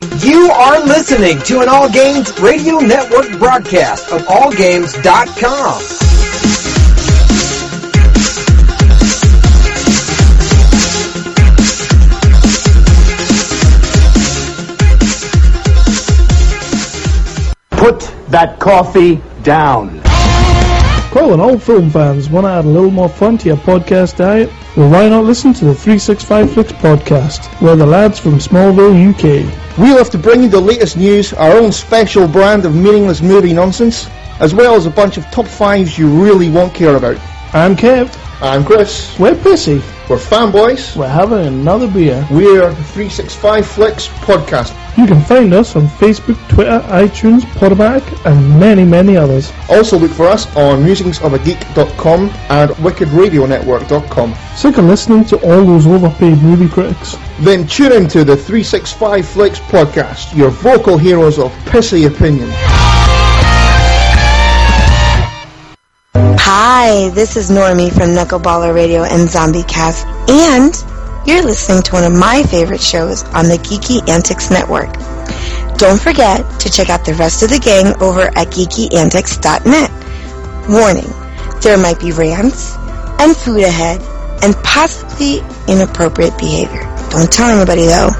You are listening to an All Games Radio Network broadcast of AllGames.com. Put that coffee down. Calling all film fans want to add a little more fun to your podcast diet? Well, why not listen to the 365 Flicks podcast, where the lads from Smallville, UK. We love to bring you the latest news, our own special brand of meaningless movie nonsense, as well as a bunch of top fives you really won't care about. I'm Kev. I'm Chris. We're pissy. We're fanboys. We're having another beer. We're the 365 Flicks podcast. You can find us on Facebook, Twitter, iTunes, Podomatic, and many, many others. Also look for us on musingsofageek.com and wickedradionetwork.com. Sick of listening to all those overpaid movie critics. Then tune into the 365 Flicks podcast, your vocal heroes of pissy opinion. Hi, this is Normie from Knuckleballer Radio and Zombie Cast, and you're listening to one of my favorite shows on the Geeky Antics Network. Don't forget to check out the rest of the gang over at geekyantics.net. Warning, there might be rants and food ahead and possibly inappropriate behavior. Don't tell anybody though.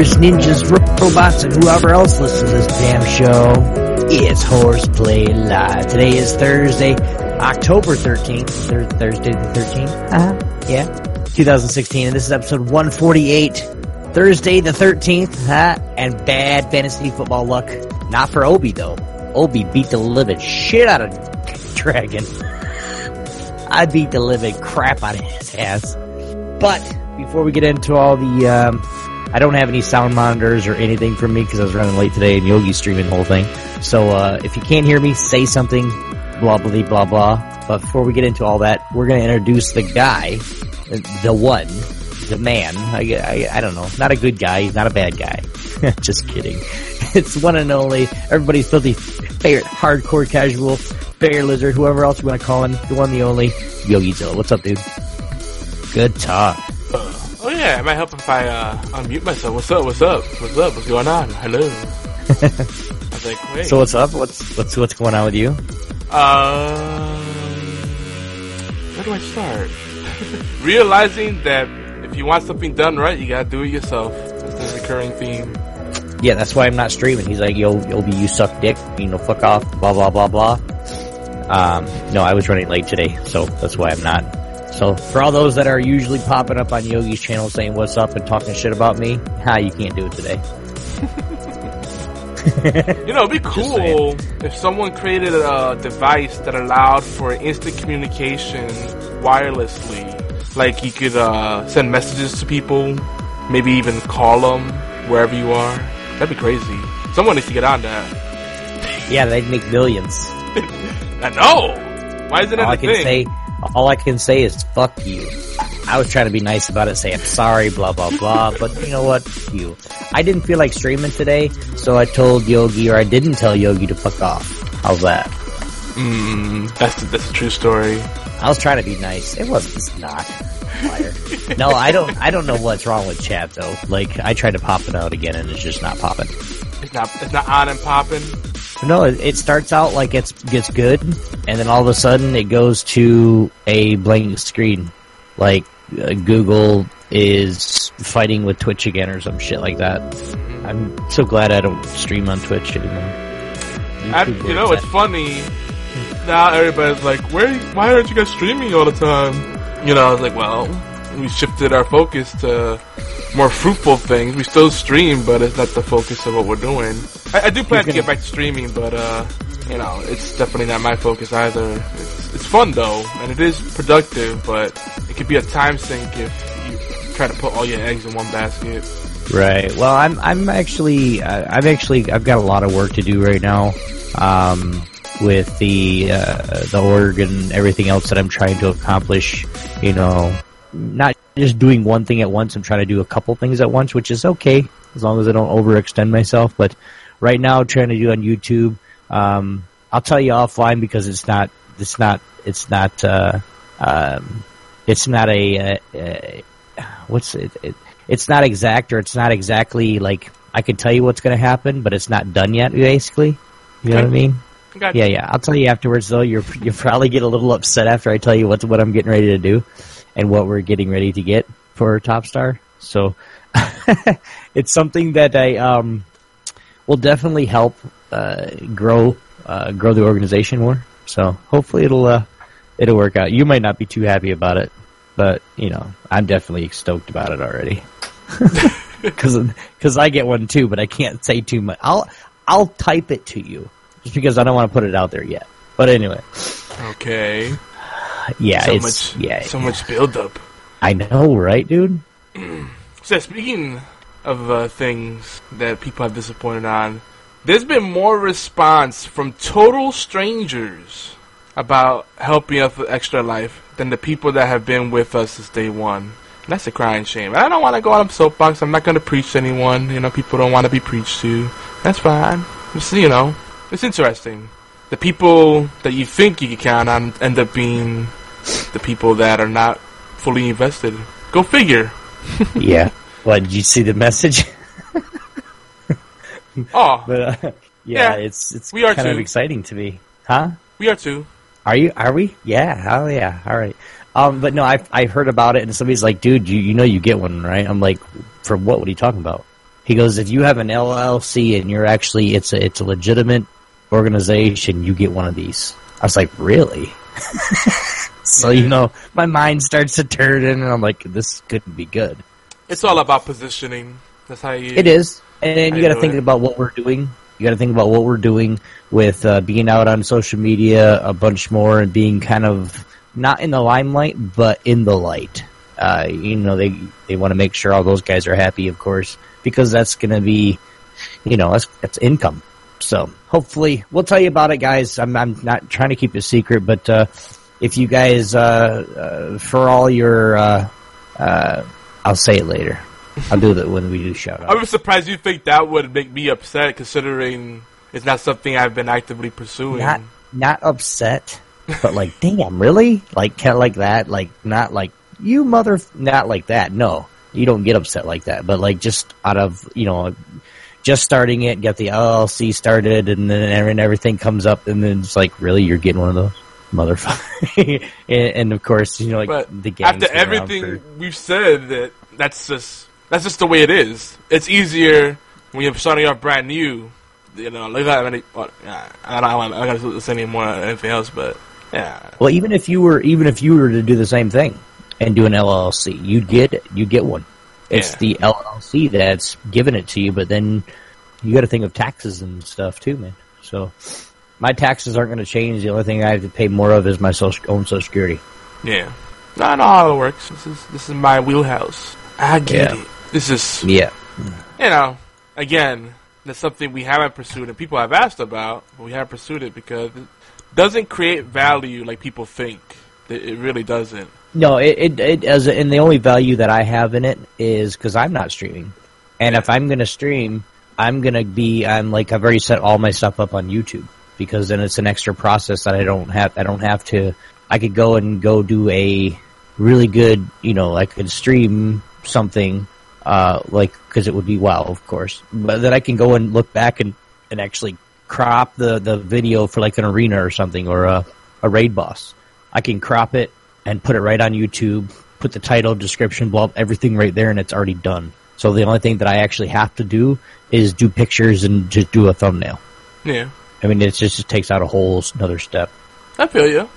Gamers, ninjas, robots, and whoever else listens to this damn show. It's Horseplay Live. Today is Thursday, October 13th. Thur- Thursday the 13th? Uh-huh. Yeah. 2016, and this is episode 148. Thursday the 13th, huh? And bad fantasy football luck. Not for Obi, though. Obi beat the living shit out of Dragon. I beat the living crap out of his ass. But before we get into all the, um, I don't have any sound monitors or anything from me because I was running late today and Yogi's streaming the whole thing. So uh, if you can't hear me, say something, blah blah blah blah. But before we get into all that, we're gonna introduce the guy, the one, the man. I, I, I don't know, not a good guy, he's not a bad guy. Just kidding. It's one and only everybody's filthy favorite hardcore casual bear lizard, whoever else you want to call him, the one, the only Yogi Zilla. What's up, dude? Good talk. Yeah, it might help if I uh, unmute myself. What's up? What's up? What's up? What's going on? Hello. I was like, wait. So what's up? What's what's what's going on with you? Um, where do I start? Realizing that if you want something done right, you gotta do it yourself. That's a recurring theme. Yeah, that's why I'm not streaming. He's like, yo, Obi, you suck dick. You know, fuck off. Blah blah blah blah. Um, no, I was running late today, so that's why I'm not. So for all those that are usually popping up on Yogi's channel saying what's up and talking shit about me, ha, you can't do it today. You know, it'd be cool if someone created a device that allowed for instant communication wirelessly. Like you could uh, send messages to people, maybe even call them wherever you are. That'd be crazy. Someone needs to get on that. Yeah, they'd make millions. I know. Why isn't it all a I can thing? say, all I can say is fuck you. I was trying to be nice about it, say I'm sorry, blah blah blah. But you know what? Fuck You. I didn't feel like streaming today, so I told Yogi, or I didn't tell Yogi to fuck off. How's that? Mm, that's that's a true story. I was trying to be nice. It wasn't. It's not. No, I don't. I don't know what's wrong with chat though. Like I tried to pop it out again, and it's just not popping. It's not. It's not on and popping. No, it, it starts out like it's gets good, and then all of a sudden it goes to a blank screen, like uh, Google is fighting with Twitch again or some shit like that. I'm so glad I don't stream on Twitch anymore. I, you know, it's funny. Now everybody's like, "Where? Why aren't you guys streaming all the time?" You know, I was like, "Well, we shifted our focus to more fruitful things. We still stream, but it's not the focus of what we're doing. I, I do plan to get back to streaming, but uh, you know, it's definitely not my focus either. It's, it's fun though, and it is productive, but it could be a time sink if you try to put all your eggs in one basket. Right. Well, I'm I'm actually uh, I've actually I've got a lot of work to do right now. Um, with the uh, the org and everything else that I'm trying to accomplish, you know, not just doing one thing at once. I'm trying to do a couple things at once, which is okay as long as I don't overextend myself. But right now, trying to do on YouTube, um, I'll tell you offline because it's not it's not it's not uh, um, it's not a, uh, uh, what's it, it it's not exact or it's not exactly like I can tell you what's going to happen, but it's not done yet. Basically, you know what I mean? Yeah, yeah. I'll tell you afterwards though. You're you probably get a little upset after I tell you what what I'm getting ready to do and what we're getting ready to get for Top Star. So it's something that I um will definitely help uh, grow uh, grow the organization more. So hopefully it'll uh, it'll work out. You might not be too happy about it, but you know I'm definitely stoked about it already. Because I get one too, but I can't say too much. I'll I'll type it to you just because I don't want to put it out there yet. But anyway, Okay. Yeah, so it's much, yeah, so much build up. I know, right, dude? So speaking of uh, things that people have disappointed on, there's been more response from total strangers about helping us with Extra Life than the people that have been with us since day one. And that's a crying shame. I don't want to go on a soapbox. I'm not going to preach to anyone. You know, people don't want to be preached to. That's fine. Just, you know, it's interesting. The people that you think you can count on end up being the people that are not fully invested. Go figure. yeah. What did you see the message? Oh, but uh, yeah, Yeah, it's it's we are kind of too. exciting to me, huh? we are too. Are you? Are we? Yeah. Oh yeah. All right. Um, but no, I I heard about it, and somebody's like, "Dude, you you know you get one, right?" I'm like, "For what? What are you talking about?" He goes, "If you have an LLC and you're actually it's a it's a legitimate organization, you get one of these." I was like, "Really?" so you know, my mind starts to turn, and I'm like, "This couldn't be good." It's all about positioning. That's how you. It is, and you got to think it. about what we're doing. You got to think about what we're doing with uh, being out on social media a bunch more and being kind of not in the limelight, but in the light. Uh, you know, they they want to make sure all those guys are happy, of course, because that's going to be, you know, that's that's income. So hopefully, we'll tell you about it, guys. I'm I'm not trying to keep it a secret, but uh, if you guys, uh, uh, for all your, uh, uh, I'll say it later. I'll do that when we do shout out. I was surprised you think that would make me upset, considering it's not something I've been actively pursuing. not not upset, but like, damn, really? Like, kind of like that? Like, not like you mother, not like that. No, you don't get upset like that. But like, just out of you know, just starting it, get the LLC started, and then and everything comes up, and then it's like, really, you're getting one of those, motherfucker. and, and of course, you know, like but the after everything for- we've said, that that's just that's just the way it is. It's easier when you're starting off brand new. You know, look at many. Well, I don't. I don't- I got to say any more or anything else, but yeah, Well, even if you were, even if you were to do the same thing and do an LLC, you'd get you'd get one. It's Yeah. the LLC that's giving it to you, but then you got to think of taxes and stuff too, man. So my taxes aren't going to change. The only thing I have to pay more of is my social, own Social Security. yeah. No, I know how it works. This is this is my wheelhouse. I get Yeah. it. This is Yeah, you know, again, that's something we haven't pursued and people have asked about, but we haven't pursued it because it doesn't create value like people think. It really doesn't. No, it it, it as and the only value that I have in it is because I'm not streaming, and if I'm going to stream, I'm going to be I'm like I've already set all my stuff up on YouTube because then it's an extra process that I don't have. I don't have to. I could go and go do a really good, you know, I could stream something, uh, like, cause it would be WoW, of course, but then I can go and look back and, and actually crop the, the video for like an arena or something or a, a raid boss. I can crop it and put it right on YouTube, put the title, description, blah, everything right there and it's already done. So the only thing that I actually have to do is do pictures and just do a thumbnail. Yeah. I mean, it just, just takes out a whole another step. I feel you.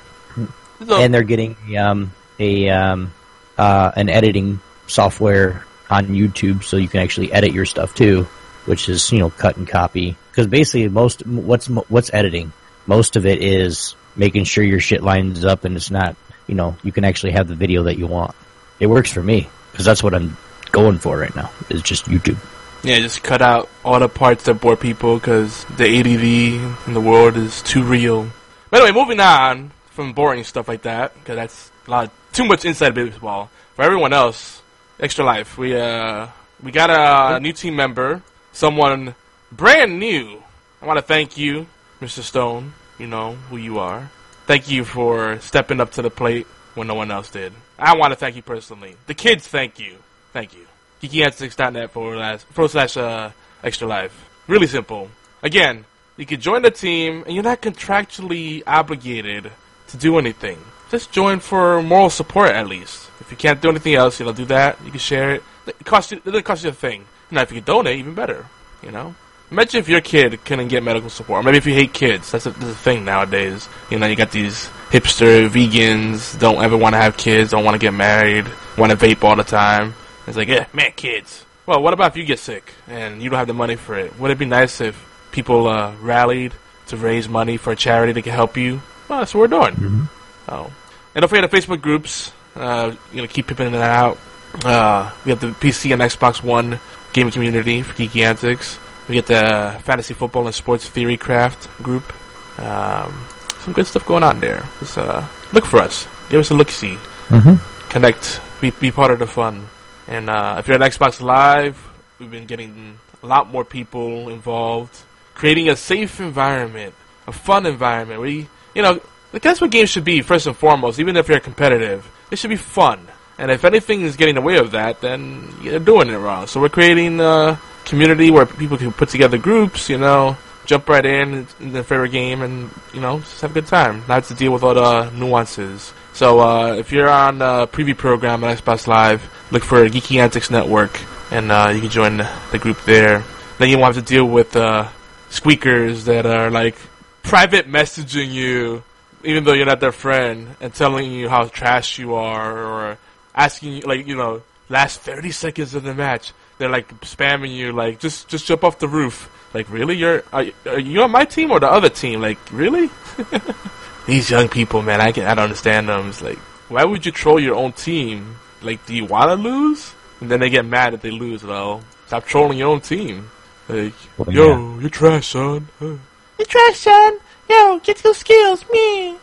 So- and they're getting um, a um, uh, an editing software on YouTube, so you can actually edit your stuff too, which is you know cut and copy. Because basically, most what's what's editing, most of it is making sure your shit lines up and it's not you know you can actually have the video that you want. It works for me because that's what I'm going for right now. Is just YouTube. Yeah, just cut out all the parts that bore people because the ADD in the world is too real. But anyway, moving on from boring stuff like that, because that's a lot too much inside baseball. For everyone else, extra life. We uh we got a new team member, someone brand new. I want to thank you, Mr. Stone. You know who you are. Thank you for stepping up to the plate when no one else did. I want to thank you personally. The kids, thank you. Thank you. GeekyAntics.net forward slash, forward slash uh, extra life. Really simple. Again, you can join the team and you're not contractually obligated to do anything. Just join for moral support at least. If you can't do anything else, you know, do that. You can share it. It costs you. It doesn't cost you a thing. Now, if you can donate, even better. You know. Imagine if your kid couldn't get medical support. Or maybe if you hate kids, that's a, that's a thing nowadays. You know, you got these hipster vegans don't ever want to have kids, don't want to get married, want to vape all the time. It's like, yeah, man, kids. Well, what about if you get sick and you don't have the money for it? Would it be nice if people uh, rallied to raise money for a charity that can help you? Well, that's what we're doing. Mm-hmm. Oh, and don't forget the Facebook groups. Uh, you know, keep pimping that out. Uh, we have the PC and Xbox One gaming community for Geeky Antics. We get the Fantasy Football and Sports Theory Craft group. Um, some good stuff going on there. Just uh, look for us. Give us a look see. Mm-hmm. Connect. Be, be part of the fun. And uh, if you're at Xbox Live, we've been getting a lot more people involved, creating a safe environment, a fun environment. We, you know, that's what games should be first and foremost. Even if you're competitive, it should be fun. And if anything is getting in the way of that, then you're doing it wrong. So we're creating a community where people can put together groups, you know, jump right in in their favorite game, and you know, just have a good time. Not to deal with all the nuances. So uh, if you're on the preview program at Xbox Live, look for Geeky Antics Network, and uh, you can join the group there. Then you won't have to deal with uh, squeakers that are like private messaging you, even though you're not their friend, and telling you how trash you are, or asking you like you know last 30 seconds of the match. They're like spamming you, like just just jump off the roof. Like really, you're are, are you on my team or the other team? Like really? These young people, man, I can I don't understand them. It's like, why would you troll your own team? Like, do you want to lose? And then they get mad if they lose. Well, stop trolling your own team. Like, Well, yo, yeah. you're trash, son. Huh. You trash, son. Yo, get your skills, me.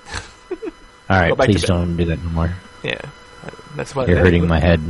All right, Go please don't do that no more. Yeah, that's what You're hurting my head.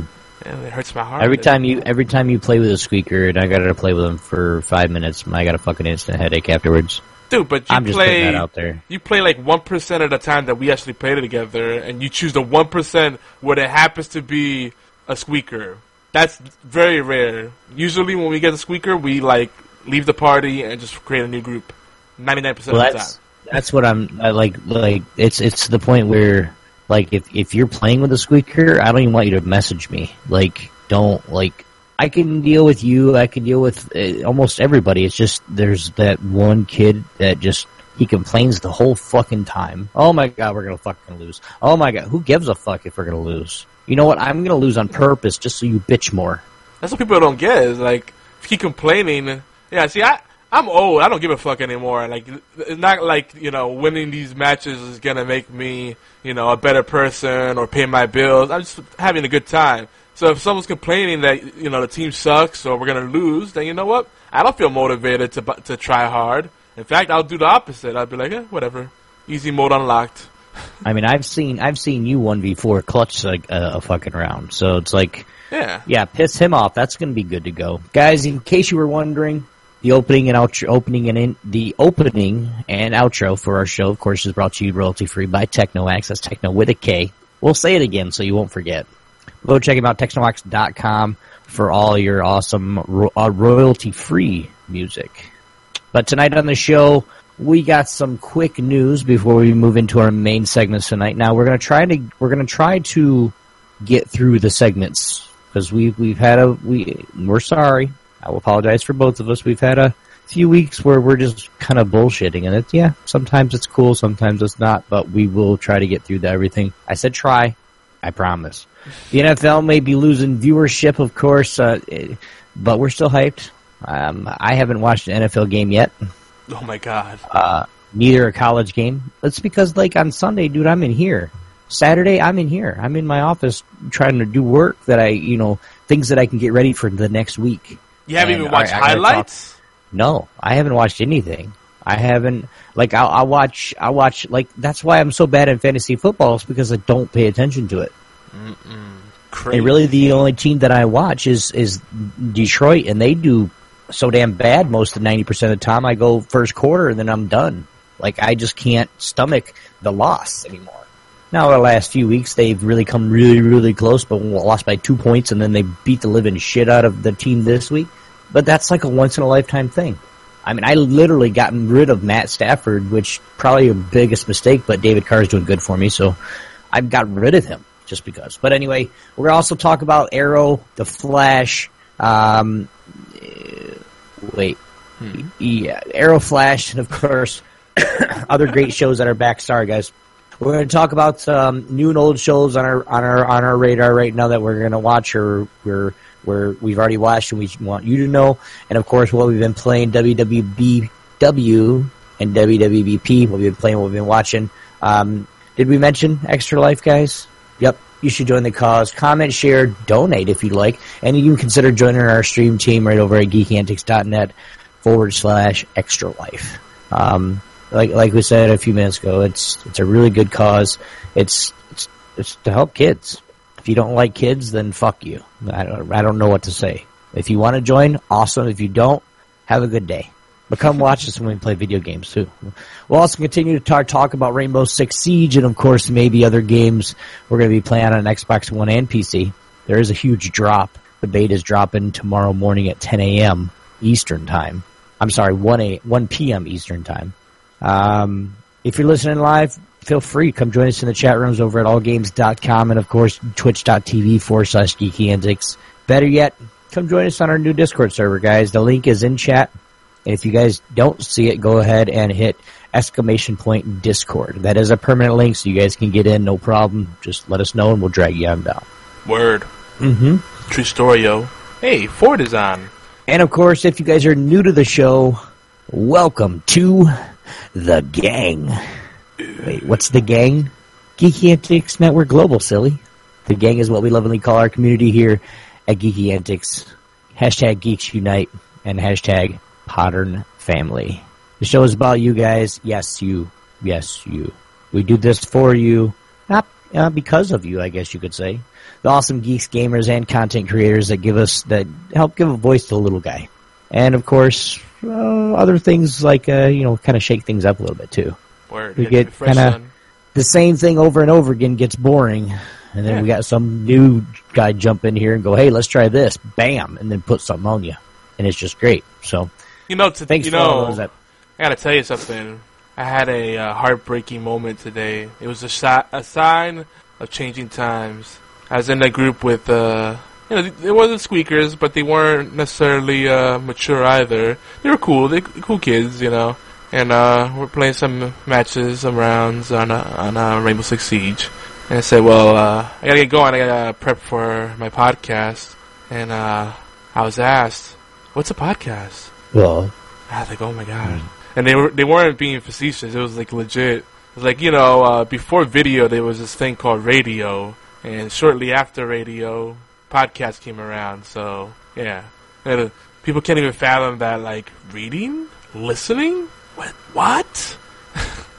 Yeah, it hurts my heart. Every time you every time you play with a squeaker, and I gotta play with them for five minutes, I got a fucking instant headache afterwards. Dude, but you I'm just putting play that out there. you play like one percent of the time that we actually play together, and you choose the one percent where it happens to be a squeaker. That's very rare. Usually, when we get a squeaker, we like leave the party and just create a new group. Ninety nine percent of the time. that's that's what I'm I like. Like it's it's the point where like if if you're playing with a squeaker, I don't even want you to message me. Like don't like. I can deal with you. I can deal with uh, almost everybody. It's just there's that one kid that just he complains the whole fucking time. Oh my god, we're gonna fucking lose. Oh my god, who gives a fuck if we're gonna lose? You know what? I'm gonna lose on purpose just so you bitch more. That's what people don't get. Is like keep complaining. Yeah, see, I I'm old. I don't give a fuck anymore. Like it's not like you know winning these matches is gonna make me you know a better person or pay my bills. I'm just having a good time. So if someone's complaining that you know the team sucks or we're gonna lose, then you know what? I don't feel motivated to to try hard. In fact, I'll do the opposite. I'll be like, eh, whatever, easy mode unlocked. I mean, I've seen I've seen you one v four clutch like a, a fucking round. So it's like, Yeah. yeah, piss him off. That's gonna be good to go, guys. In case you were wondering, the opening and outro, opening and in, the opening and outro for our show, of course, is brought to you royalty free by Techno Access Tekno with a K. we'll say it again so you won't forget. Go check them out, TeknoAXE.com for all your awesome ro- uh, royalty-free music. But tonight on the show, we got some quick news before we move into our main segments tonight. Now we're gonna try to we're gonna try to get through the segments because we we've had a we we're sorry. I will apologize for both of us. We've had a few weeks where we're just kind of bullshitting, and it's yeah. Sometimes it's cool, sometimes it's not, but we will try to get through to everything. I said try, I promise. The NFL may be losing viewership, of course, uh, but we're still hyped. Um, I haven't watched an NFL game yet. Oh my god. Uh, neither a college game. That's because, like, on Sunday, dude, I'm in here. Saturday, I'm in here. I'm in my office trying to do work that I, you know, things that I can get ready for the next week. You haven't And even watched I- I highlights? No, I haven't watched anything. I haven't like I'll, I'll watch. I watch like that's why I'm so bad in fantasy football is because I don't pay attention to it. And really, the only team that I watch is is Detroit, and they do so damn bad most of ninety percent of the time. I go first quarter, and then I'm done. Like I just can't stomach the loss anymore. Now, the last few weeks, they've really come really, really close, but lost by two points, and then they beat the living shit out of the team this week. But that's like a once in a lifetime thing. I mean, I literally gotten rid of Matt Stafford, which probably a biggest mistake, but David Carr is doing good for me, so I've got rid of him just because. But anyway, we're gonna also talk about Arrow, The Flash, um, eh, wait, yeah, Arrow, Flash, and of course, other great shows that are back. Sorry, guys. We're going to talk about um, new and old shows on our on our on our radar right now that we're going to watch or we're we're we've already watched and we want you to know. And of course, what we've been playing WWBW and WWBP. What we've been playing, what we've been watching. Um, did we mention Extra Life, guys? Yep. You should join the cause. Comment, share, donate if you'd like, and you can consider joining our stream team right over at geekyantics.net forward slash extra life. Um, like like we said a few minutes ago, it's it's a really good cause. It's it's it's to help kids. If you don't like kids, then fuck you. I don't I don't know what to say. If you want to join, awesome. If you don't, have a good day. But come watch us when we play video games too. We'll also continue to talk, talk about Rainbow Six Siege and of course maybe other games we're going to be playing on Xbox One and PC. There is a huge drop. The beta is dropping tomorrow morning at 10 a.m. Eastern time. I'm sorry, 1 a 1 p.m. Eastern time. Um, if you're listening live, feel free. Come join us in the chat rooms over at allgames.com and of course twitch.tv forward slash geeky antics. Better yet, come join us on our new Discord server, guys. The link is in chat. And if you guys don't see it, go ahead and hit exclamation point Discord. That is a permanent link, so you guys can get in, no problem. Just let us know and we'll drag you on down. Word. Mm-hmm. True story, yo. Hey, Ford is on. And of course, if you guys are new to the show, welcome to the gang. Wait, what's the gang? Geeky Antics Network Global, silly. The gang is what we lovingly call our community here at Geeky Antics. Hashtag Geeks Unite and hashtag Modern Family. The show is about you guys. Yes, you. Yes, you. We do this for you, not uh, because of you, I guess you could say. The awesome geeks, gamers, and content creators that give us that help give a voice to the little guy, and of course, uh, other things like uh, you know, kind of shake things up a little bit too. Word. We get the kind of the same thing over and over again gets boring, and then we got some new guy jump in here and go, "Hey, let's try this," bam, and then put something on you, and it's just great. So, You know, to, thanks you know, that I gotta tell you something. I had a uh, heartbreaking moment today. It was a, si- a sign of changing times. I was in a group with, uh, you know, they wasn't squeakers, but they weren't necessarily uh, mature either. They were cool. They cool kids, you know. And uh, we're playing some matches, some rounds on uh, on uh, Rainbow Six Siege. And I said, well, uh, I gotta get going. I gotta prep for my podcast. And uh, I was asked, "What's a podcast?" well, I was like, oh my god. And they were they weren't being facetious. It was like legit. It was like you know, uh, before video, there was this thing called radio, and shortly after radio, podcast came around. So yeah, And, people can't even fathom that. Like reading, listening, what? What?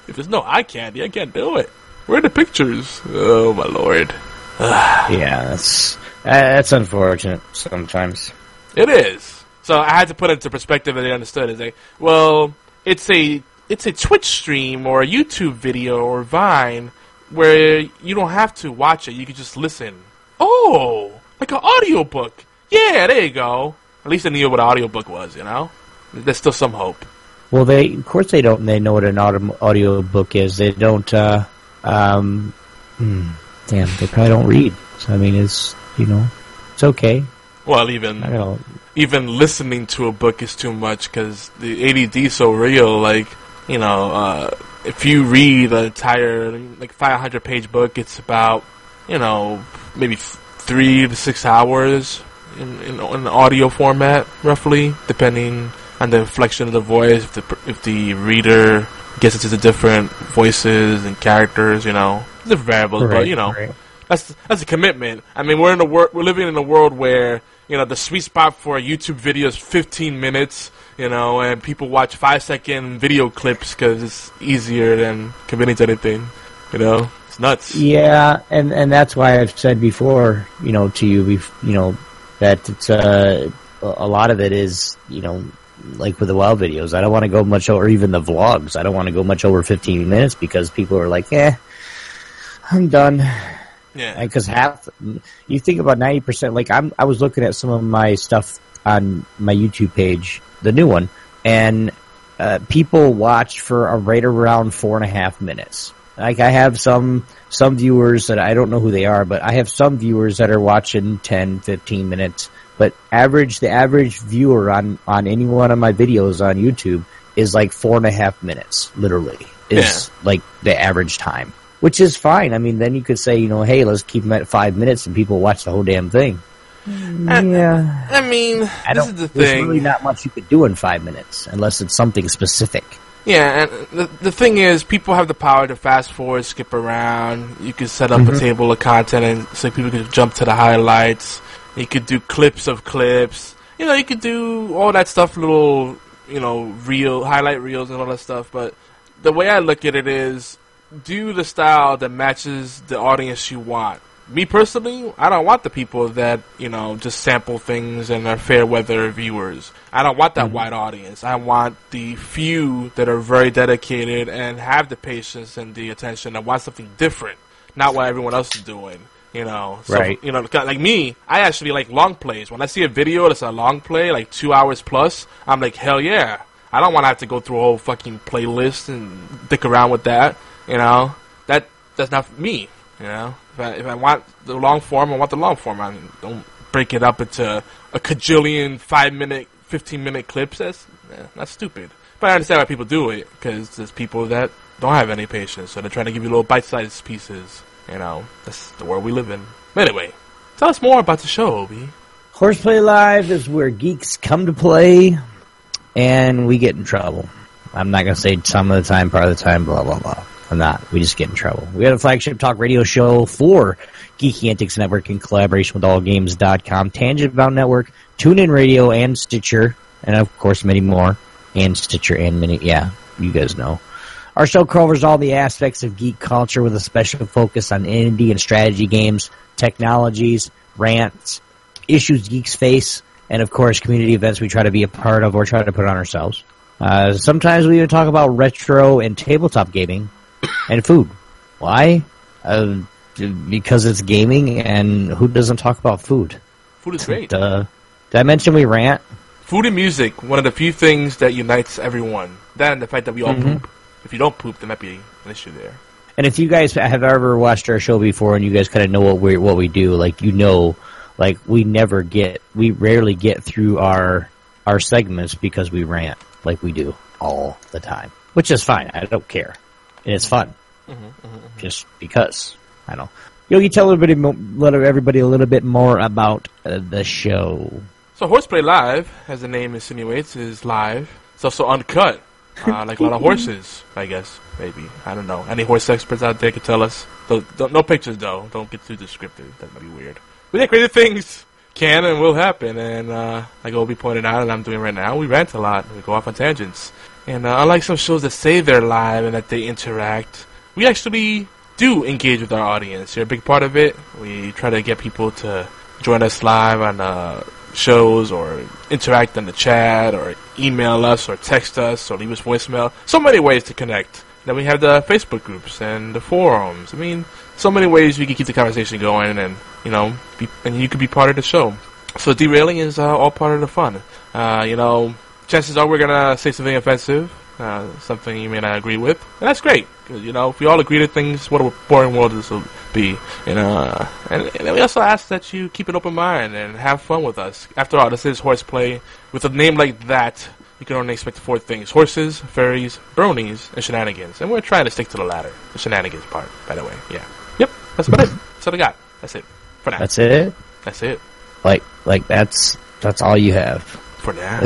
if there's no eye candy, I can't do it. Where are the pictures? Oh my lord. yeah, that's uh, that's unfortunate sometimes. It is. So I had to put it into perspective that they understood. It's like, well, it's a it's a Twitch stream or a YouTube video or Vine. where you don't have to watch it; you can just listen. Oh, like an audiobook. Yeah, there you go. At least I knew what an audiobook was. You know, there's still some hope. Well, they of course they don't. They know what an audio audio book is. They don't. Uh, um, hmm, damn, they probably don't read. So I mean, it's you know, it's okay. Well, even even listening to a book is too much because the ADD is so real. Like you know, uh, if you read an entire like 500 page book, it's about you know maybe three to six hours in, in, in audio format, roughly, depending on the inflection of the voice. If the if the reader gets into the different voices and characters, you know, different variables, Right, but you know, right. that's that's a commitment. I mean, we're in a wor- we're living in a world where you know the sweet spot for a YouTube video is 15 minutes. You know, and people watch five second video clips because it's easier than committing to anything. You know, it's nuts. Yeah, and and that's why I've said before, you know, to you, you know, that it's uh, a lot of it is, you know, like with the WoW videos. I don't want to go much over, even the vlogs. I don't want to go much over 15 minutes because people are like, eh, I'm done. Yeah. Because half, you think about 90%, like I'm, I was looking at some of my stuff on my YouTube page, the new one, and uh, people watch for a right around four and a half minutes. Like I have some some viewers that I don't know who they are, but I have some viewers that are watching 10, 15 minutes. But average the average viewer on on any one of my videos on YouTube is like four and a half minutes, literally. Is like the average time. Which is fine. I mean then you could say, you know, hey, let's keep them at five minutes and people watch the whole damn thing. yeah. I mean, I this is the there's thing. really not much you could do in five minutes unless it's something specific. Yeah, and the the thing is, people have the power to fast forward, skip around. You can set up a Mhm. table of content, and so people can jump to the highlights. You could do clips of clips. You know, you could do all that stuff, little you know, reel highlight reels and all that stuff. But the way I look at it is, do the style that matches the audience you want. Me personally, I don't want the people that you know just sample things and are fair weather viewers. I don't want that mm-hmm. wide audience. I want the few that are very dedicated and have the patience and the attention and want something different, not what everyone else is doing. You know, so, Right. You know, like me, I actually like long plays. When I see a video that's a long play, like two hours plus, I'm like, hell yeah! I don't want to have to go through a whole fucking playlist and dick around with that. You know, that that's not for me. You know, if I if I want the long form, I want the long form. I don't break it up into a cajillion five minute, fifteen minute clips. That's eh, that's stupid. But I understand why people do it because there's people that don't have any patience, so they're trying to give you little bite-sized pieces. You know, that's the world we live in. Anyway, tell us more about the show, Obi. Horseplay Live is where geeks come to play, and we get in trouble. I'm not going to say some of the time, part of the time, blah, blah, blah. I'm not. We just get in trouble. We have a flagship talk radio show for Geeky Antics Network in collaboration with AllGames.com, Tangent Bound Network, TuneIn Radio, and Stitcher, and of course many more, and Stitcher and many, yeah, you guys know. Our show covers all the aspects of geek culture with a special focus on indie and strategy games, technologies, rants, issues geeks face, and of course community events we try to be a part of or try to put on ourselves. Uh, sometimes we even talk about retro and tabletop gaming and food. Why? Uh, because it's gaming, and who doesn't talk about food? Food is great. Duh. Did I mention we rant? Food and music, one of the few things that unites everyone. That and the fact that we all Mhm. poop. If you don't poop, there might be an issue there. And if you guys have ever watched our show before and you guys kind of know what we what we do, like you know, like we never get, we rarely get through our our segments because we rant like we do all the time, which is fine. I don't care, and it's fun, mm-hmm, mm-hmm, mm-hmm. just because I don't. Yogi, tell everybody, let everybody a little bit more about uh, the show. So Horseplay Live, as the name insinuates, is live. It's also uncut, uh, like a lot of horses, I guess. Maybe I don't know. Any horse experts out there could tell us. Don't, don't, no pictures though. Don't get too descriptive. That might be weird. But yeah, crazy things can and will happen. And uh, like Obi pointed out, and I'm doing right now, we rant a lot. We go off on tangents. And uh, unlike some shows that say they're live and that they interact, we actually do engage with our audience. You're a big part of it. We try to get people to join us live on uh, shows or interact in the chat or email us or text us or leave us voicemail. So many ways to connect. Then we have the Facebook groups and the forums. I mean, so many ways we can keep the conversation going, and you know, be, and you could be part of the show. So derailing is uh, all part of the fun. Uh, you know, chances are we're gonna say something offensive, uh, something you may not agree with, and that's great. 'cause, you know, if we all agree to things, what a boring world this will be. You know, uh, and, and we also ask that you keep an open mind and have fun with us. After all, this is horseplay. With a name like that, you can only expect four things: horses, fairies, bronies, and shenanigans. And we're trying to stick to the latter, the shenanigans part. By the way, yeah. Yep, that's about it. That's what I got. That's it for now. That's it. That's it Like, like that's that's all you have. for now.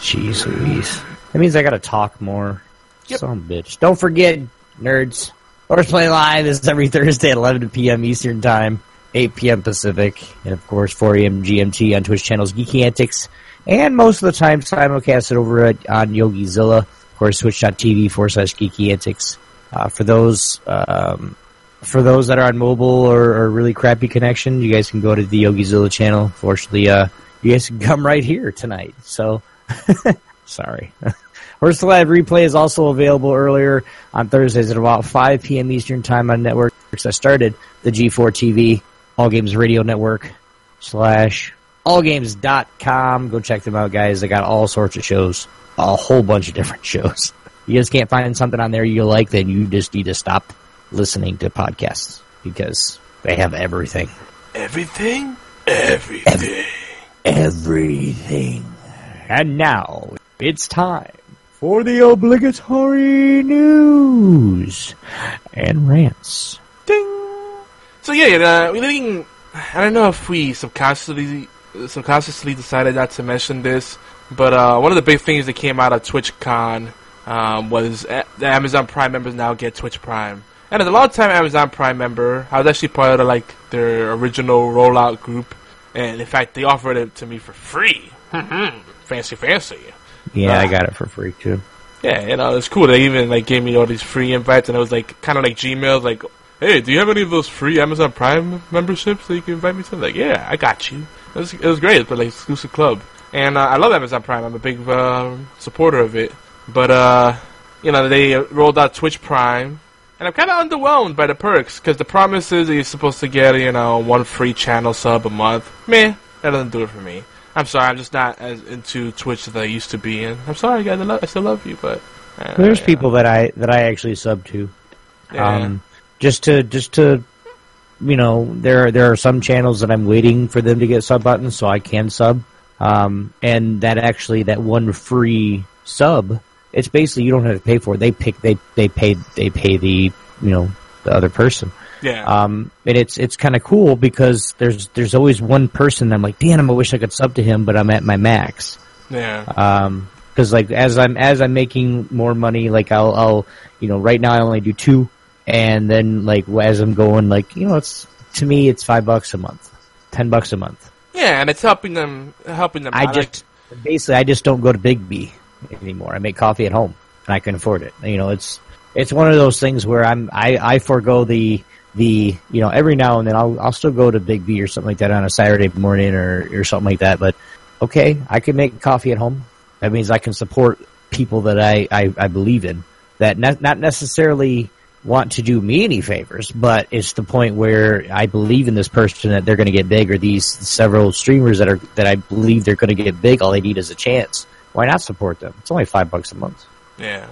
Jeez Louise. That means I gotta talk more. Of a bitch. Don't forget, nerds. Horseplay Live is every Thursday at 11 p.m. Eastern Time, 8 p.m. Pacific, and of course 4 a.m. GMT on Twitch channels Geeky Antics, and most of the time simulcasted over at, on YogiZilla, of course twitch.tv forward slash Geeky Antics. Uh, for those, um, for those that are on mobile or, or really crappy connection, you guys can go to the YogiZilla channel. Fortunately, uh, you guys can come right here tonight. So, sorry. Horse Live replay is also available earlier on Thursdays at about 5 p.m. Eastern Time on networks I started the G4 TV All Games Radio Network slash allgames.com. Go check them out, guys. They got all sorts of shows, a whole bunch of different shows. You just can't find something on there you like, then you just need to stop listening to podcasts because they have everything. Everything? Everything. Everything. And now it's time for the obligatory news and rants. Ding. So yeah, uh, we didn't. I don't know if we subconsciously subconsciously decided not to mention this, but uh, one of the big things that came out of TwitchCon um, was a- the Amazon Prime members now get Twitch Prime. And as a long time Amazon Prime member, I was actually part of like their original rollout group, and in fact, they offered it to me for free. fancy, fancy. Yeah, I Uh, got it for free too. Yeah, you know, it's cool. They even like gave me all these free invites, and it was like kind of like Gmail, like, "Hey, do you have any of those free Amazon Prime memberships that you can invite me to?" Like, yeah, I got you. It was it was great. It's like exclusive club, and uh, I love Amazon Prime. I'm a big uh, supporter of it. But uh, you know, they rolled out Twitch Prime, and I'm kind of underwhelmed by the perks because the promise is that you're supposed to get you know one free channel sub a month. Meh, that doesn't do it for me. I'm sorry, I'm just not as into Twitch as I used to be, and I'm sorry, guys. I, love, I still love you, but uh, There's people that I that I actually sub to. Yeah. Um, just to just to you know, there there are some channels that I'm waiting for them to get sub buttons so I can sub. Um, and that actually that one free sub, it's basically you don't have to pay for it. They pick they they pay they pay the you know the other person. Yeah. Um, and it's it's kind of cool because there's there's always one person I'm like, damn, I wish I could sub to him, but I'm at my max. Yeah. Um 'cause like as I'm as I'm making more money, like I'll I'll you know right now I only do two, and then like as I'm going, like you know it's to me it's five bucks a month, ten bucks a month. Yeah, and it's helping them, helping them. I just basically I just don't go to Biggby anymore. I make coffee at home and I can afford it. You know, it's it's one of those things where I'm I I forego the the you know every now and then I'll I'll still go to Biggby or something like that on a Saturday morning or or something like that. But okay, I can make coffee at home. That means I can support people that I I, I believe in that ne- not necessarily want to do me any favors, but it's the point where I believe in this person that they're going to get big, or these several streamers that are that I believe they're going to get big. All they need is a chance. Why not support them? It's only five bucks a month. Yeah.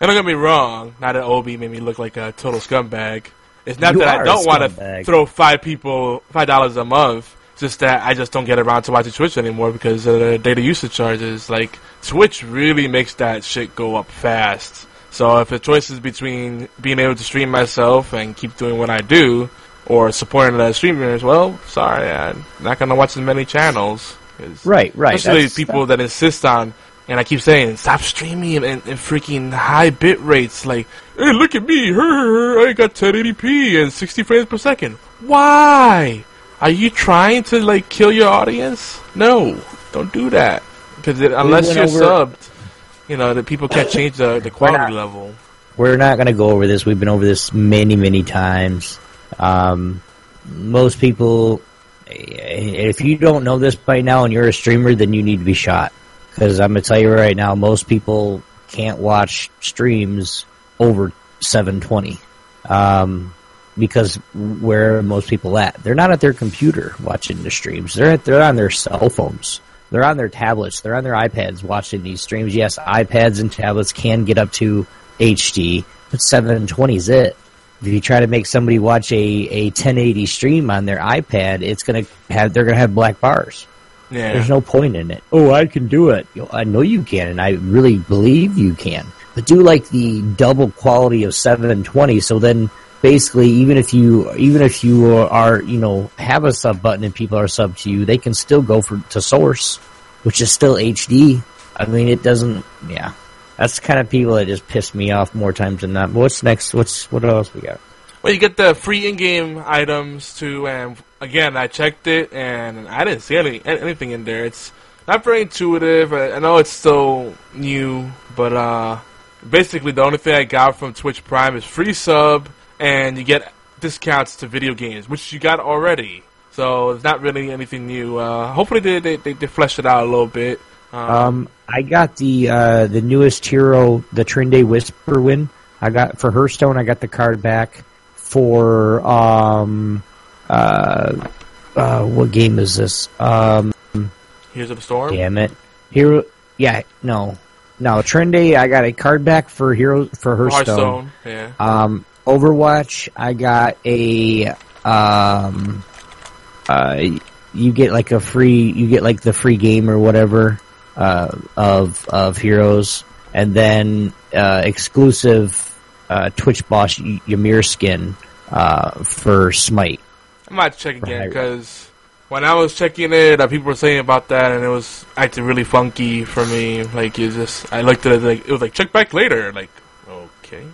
And don't get me wrong, not that Obi made me look like a total scumbag. It's not You that I don't want to throw five people five dollars a month. Just that I just don't get around to watching Twitch anymore because of the data usage charges. Like Twitch really makes that shit go up fast. So if the choice is between being able to stream myself and keep doing what I do, or supporting the streamers, well, sorry, I'm not gonna watch as many channels. Right, right. Especially people that insist on, and I keep saying, stop streaming in, in freaking high bit rates. Like, hey, look at me, her, I got 1080p and 60 frames per second. Why? Are you trying to like kill your audience? No, don't do that. Because unless you're over- subbed, you know, the people can't change the, the quality level. We're not going to go over this. We've been over this many, many times. Um, most people, if you don't know this by now and you're a streamer, then you need to be shot. Because I'm going to tell you right now, most people can't watch streams over 720. Um, because where most people at? They're not at their computer watching the streams. They're at, they're on their cell phones. They're on their tablets. They're on their iPads watching these streams. Yes, iPads and tablets can get up to HD, but 720 is it. If you try to make somebody watch a, a 1080 stream on their iPad, it's gonna have they're gonna have black bars. Yeah. There's no point in it. Oh, I can do it. I know you can, and I really believe you can. But do like the double quality of 720. So then, basically, even if you even if you are you know have a sub button and people are sub to you, they can still go for to source, which is still HD. I mean, it doesn't. Yeah, that's the kind of people that just piss me off more times than not. But what's next? What's what else we got? Well, you get the free in-game items too, and again, I checked it, and I didn't see any anything in there. It's not very intuitive. I, I know it's still new, but uh, basically, the only thing I got from Twitch Prime is free sub, and you get discounts to video games, which you got already. So it's not really anything new. Uh, hopefully, they, they they they flesh it out a little bit. Um, I got the uh, the newest hero, the Tyrande Whisperwind. I got for Hearthstone. I got the card back for um uh uh what game is this? Um, Heroes of the Storm. damn it, hero. Yeah, no, no Tyrande. I got a card back for hero for Hearthstone. Hearthstone, yeah. Um, Overwatch. I got a um uh you get like a free you get like the free game or whatever uh, of of heroes, and then uh, exclusive uh, Twitch boss y- Ymir skin uh, for Smite. I might check again because when I was checking it, uh, people were saying about that, and it was acting really funky for me. Like it just, I looked at it like it was like check back later. Like okay,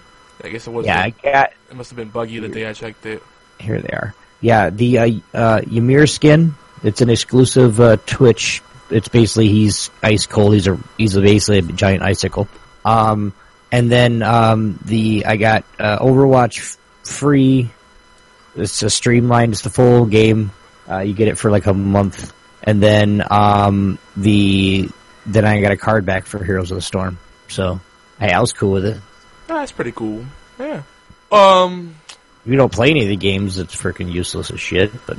I guess it was. Yeah, I got It must have been buggy the day I checked it. here. They are. Yeah, the uh, uh, Ymir skin. It's an exclusive uh, Twitch. It's basically he's ice cold. He's a he's basically a giant icicle. Um, and then um, the I got uh, Overwatch free. It's a streamlined. It's the full game. Uh, you get it for like a month, and then um, the then I got a card back for Heroes of the Storm. So hey, I was cool with it. Ah, that's pretty cool. Yeah. Um. If you don't play any of the games, it's freaking useless as shit. But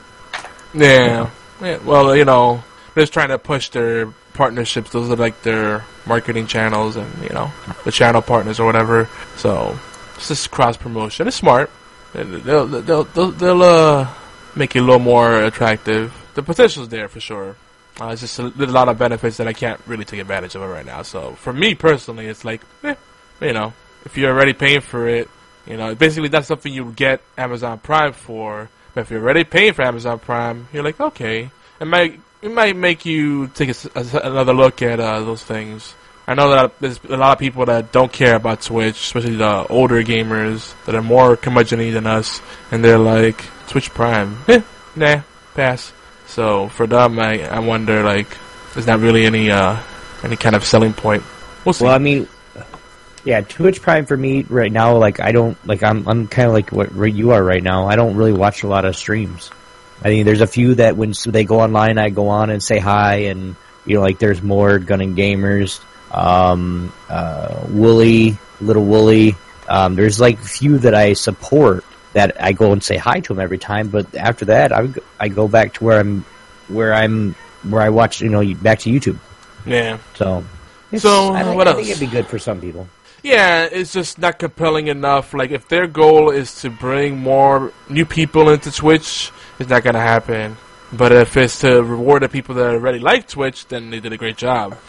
Yeah. yeah. Well, you know, they're just trying to push their partnerships. Those are like their marketing channels, and you know, the channel partners or whatever. So it's just cross promotion. It's smart. They'll they'll they'll, they'll, uh, make it a little more attractive. The potential's there for sure. Uh, it's just a, there's a lot of benefits that I can't really take advantage of it right now. So for me personally, it's like, eh, you know, if you're already paying for it, you know, basically that's something you get Amazon Prime for. But if you're already paying for Amazon Prime, you're like, okay, it might it might make you take a a another look at uh, those things. I know that there's a lot of people that don't care about Twitch, especially the older gamers that are more curmudgeon than us, and they're like, Twitch Prime, eh, nah, pass. So for them, I I wonder like, there's not really any uh any kind of selling point. We'll see. Well, I mean, yeah, Twitch Prime for me right now, like I don't like I'm I'm kind of like what you are right now. I don't really watch a lot of streams. I mean, there's a few that when they go online, I go on and say hi, and you know, like there's more Gunning Gamers, um, uh, Wooly, Little Wooly. Um, there's like a few that I support that I go and say hi to them every time, but after that, I I go back to where I'm where I'm where I watch, you know, back to YouTube. yeah. So, So, I, think- what I think it'd be good for some people. Yeah, it's just not compelling enough. Like, if their goal is to bring more new people into Twitch, it's not gonna happen. But if it's to reward the people that already like Twitch, then they did a great job.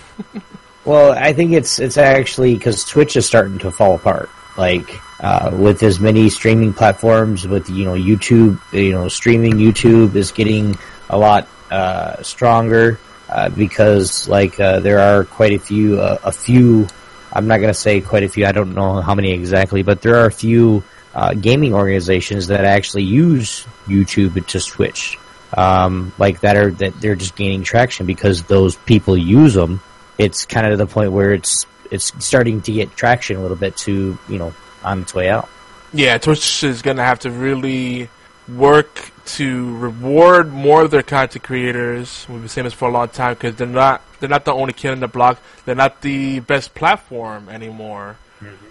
Well, I think it's it's actually because Twitch is starting to fall apart. Like uh, with as many streaming platforms, with you know YouTube, you know streaming YouTube is getting a lot uh, stronger uh, because like uh, there are quite a few uh, a few. I'm not going to say quite a few. I don't know how many exactly, but there are a few uh, gaming organizations that actually use YouTube to Switch, um, like that are that they're just gaining traction because those people use them it's kind of to the point where it's it's starting to get traction a little bit to you know on its way out. Yeah, Twitch is gonna have to really work to reward more of their content creators. We've been saying this for a long time because they're not they're not the only kid in the block. They're not the best platform anymore.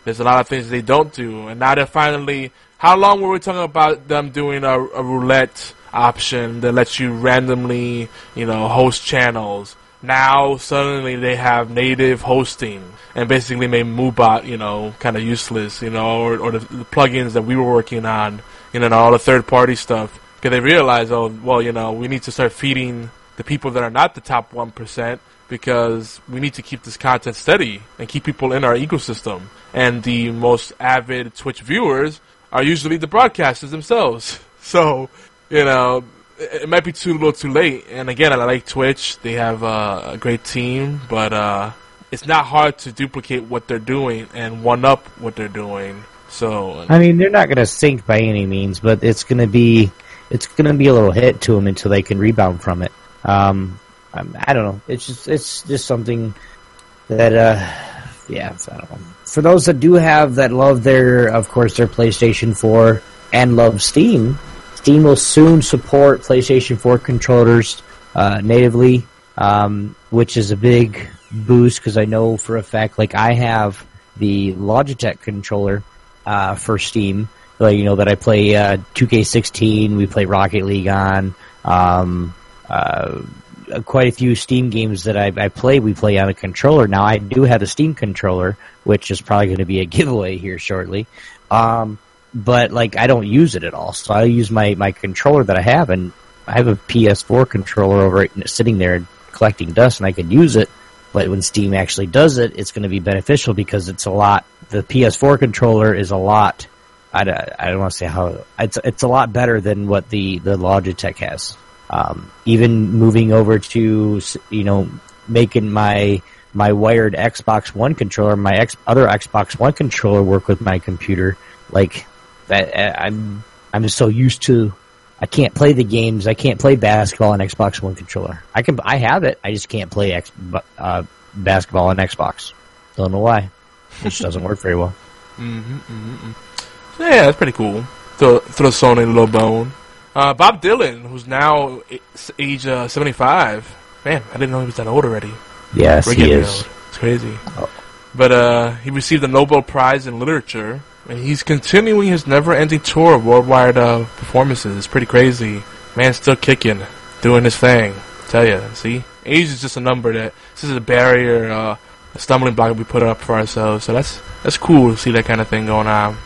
There's a lot of things they don't do, and now they're finally. How long were we talking about them doing a, a roulette option that lets you randomly, you know, host channels? Now suddenly they have native hosting and basically made Moobot, you know, kind of useless, you know, or, or the, the plugins that we were working on, you know, and all the third party stuff. Because they realized, oh, well, you know, we need to start feeding the people that are not the top 1% because we need to keep this content steady and keep people in our ecosystem. And the most avid Twitch viewers are usually the broadcasters themselves. So, you know, it, might be too little too late. And again, I like Twitch. They have uh, a great team, but uh, it's not hard to duplicate what they're doing and one up what they're doing. So, I mean, they're not going to sink by any means, but it's going to be it's going to be a little hit to them until they can rebound from it. Um, I don't know. It's just it's just something that uh, yeah, I don't know. For those that do have that love their, of course, their PlayStation 4 and love Steam, Steam will soon support PlayStation 4 controllers uh, natively, um, which is a big boost because I know for a fact, like I have the Logitech controller uh, for Steam, like you know that I play uh, 2K16, we play Rocket League on. Um, uh, quite a few Steam games that I, I play, we play on a controller. Now I do have a Steam controller, which is probably going to be a giveaway here shortly. Um, but like I don't use it at all, so I use my my controller that I have, and I have a PS4 controller over it sitting there collecting dust, and I could use it. But when Steam actually does it, it's going to be beneficial because it's a lot. The PS4 controller is a lot. I, I don't want to say how it's it's a lot better than what the the Logitech has. Um, even moving over to you know making my my wired Xbox One controller, my X, other Xbox One controller work with my computer. Like that, I'm I'm so used to. I can't play the games. I can't play basketball on Xbox One controller. I can. I have it. I just can't play X, uh, basketball on Xbox. Don't know why. It just doesn't work very well. Mm-hmm, mm-hmm. Yeah, that's pretty cool. Throw, throw Sony a little bone. Uh, Bob Dylan, who's now age uh, 75. Man, I didn't know he was that old already. Yes, he is. It's crazy. Oh. But uh, he received the Nobel Prize in Literature, and he's continuing his never-ending tour of worldwide uh, performances. It's pretty crazy. Man's still kicking, doing his thing. I tell you, see, age is just a number that this is a barrier, uh, a stumbling block we put up for ourselves. So that's that's cool to see that kind of thing going on.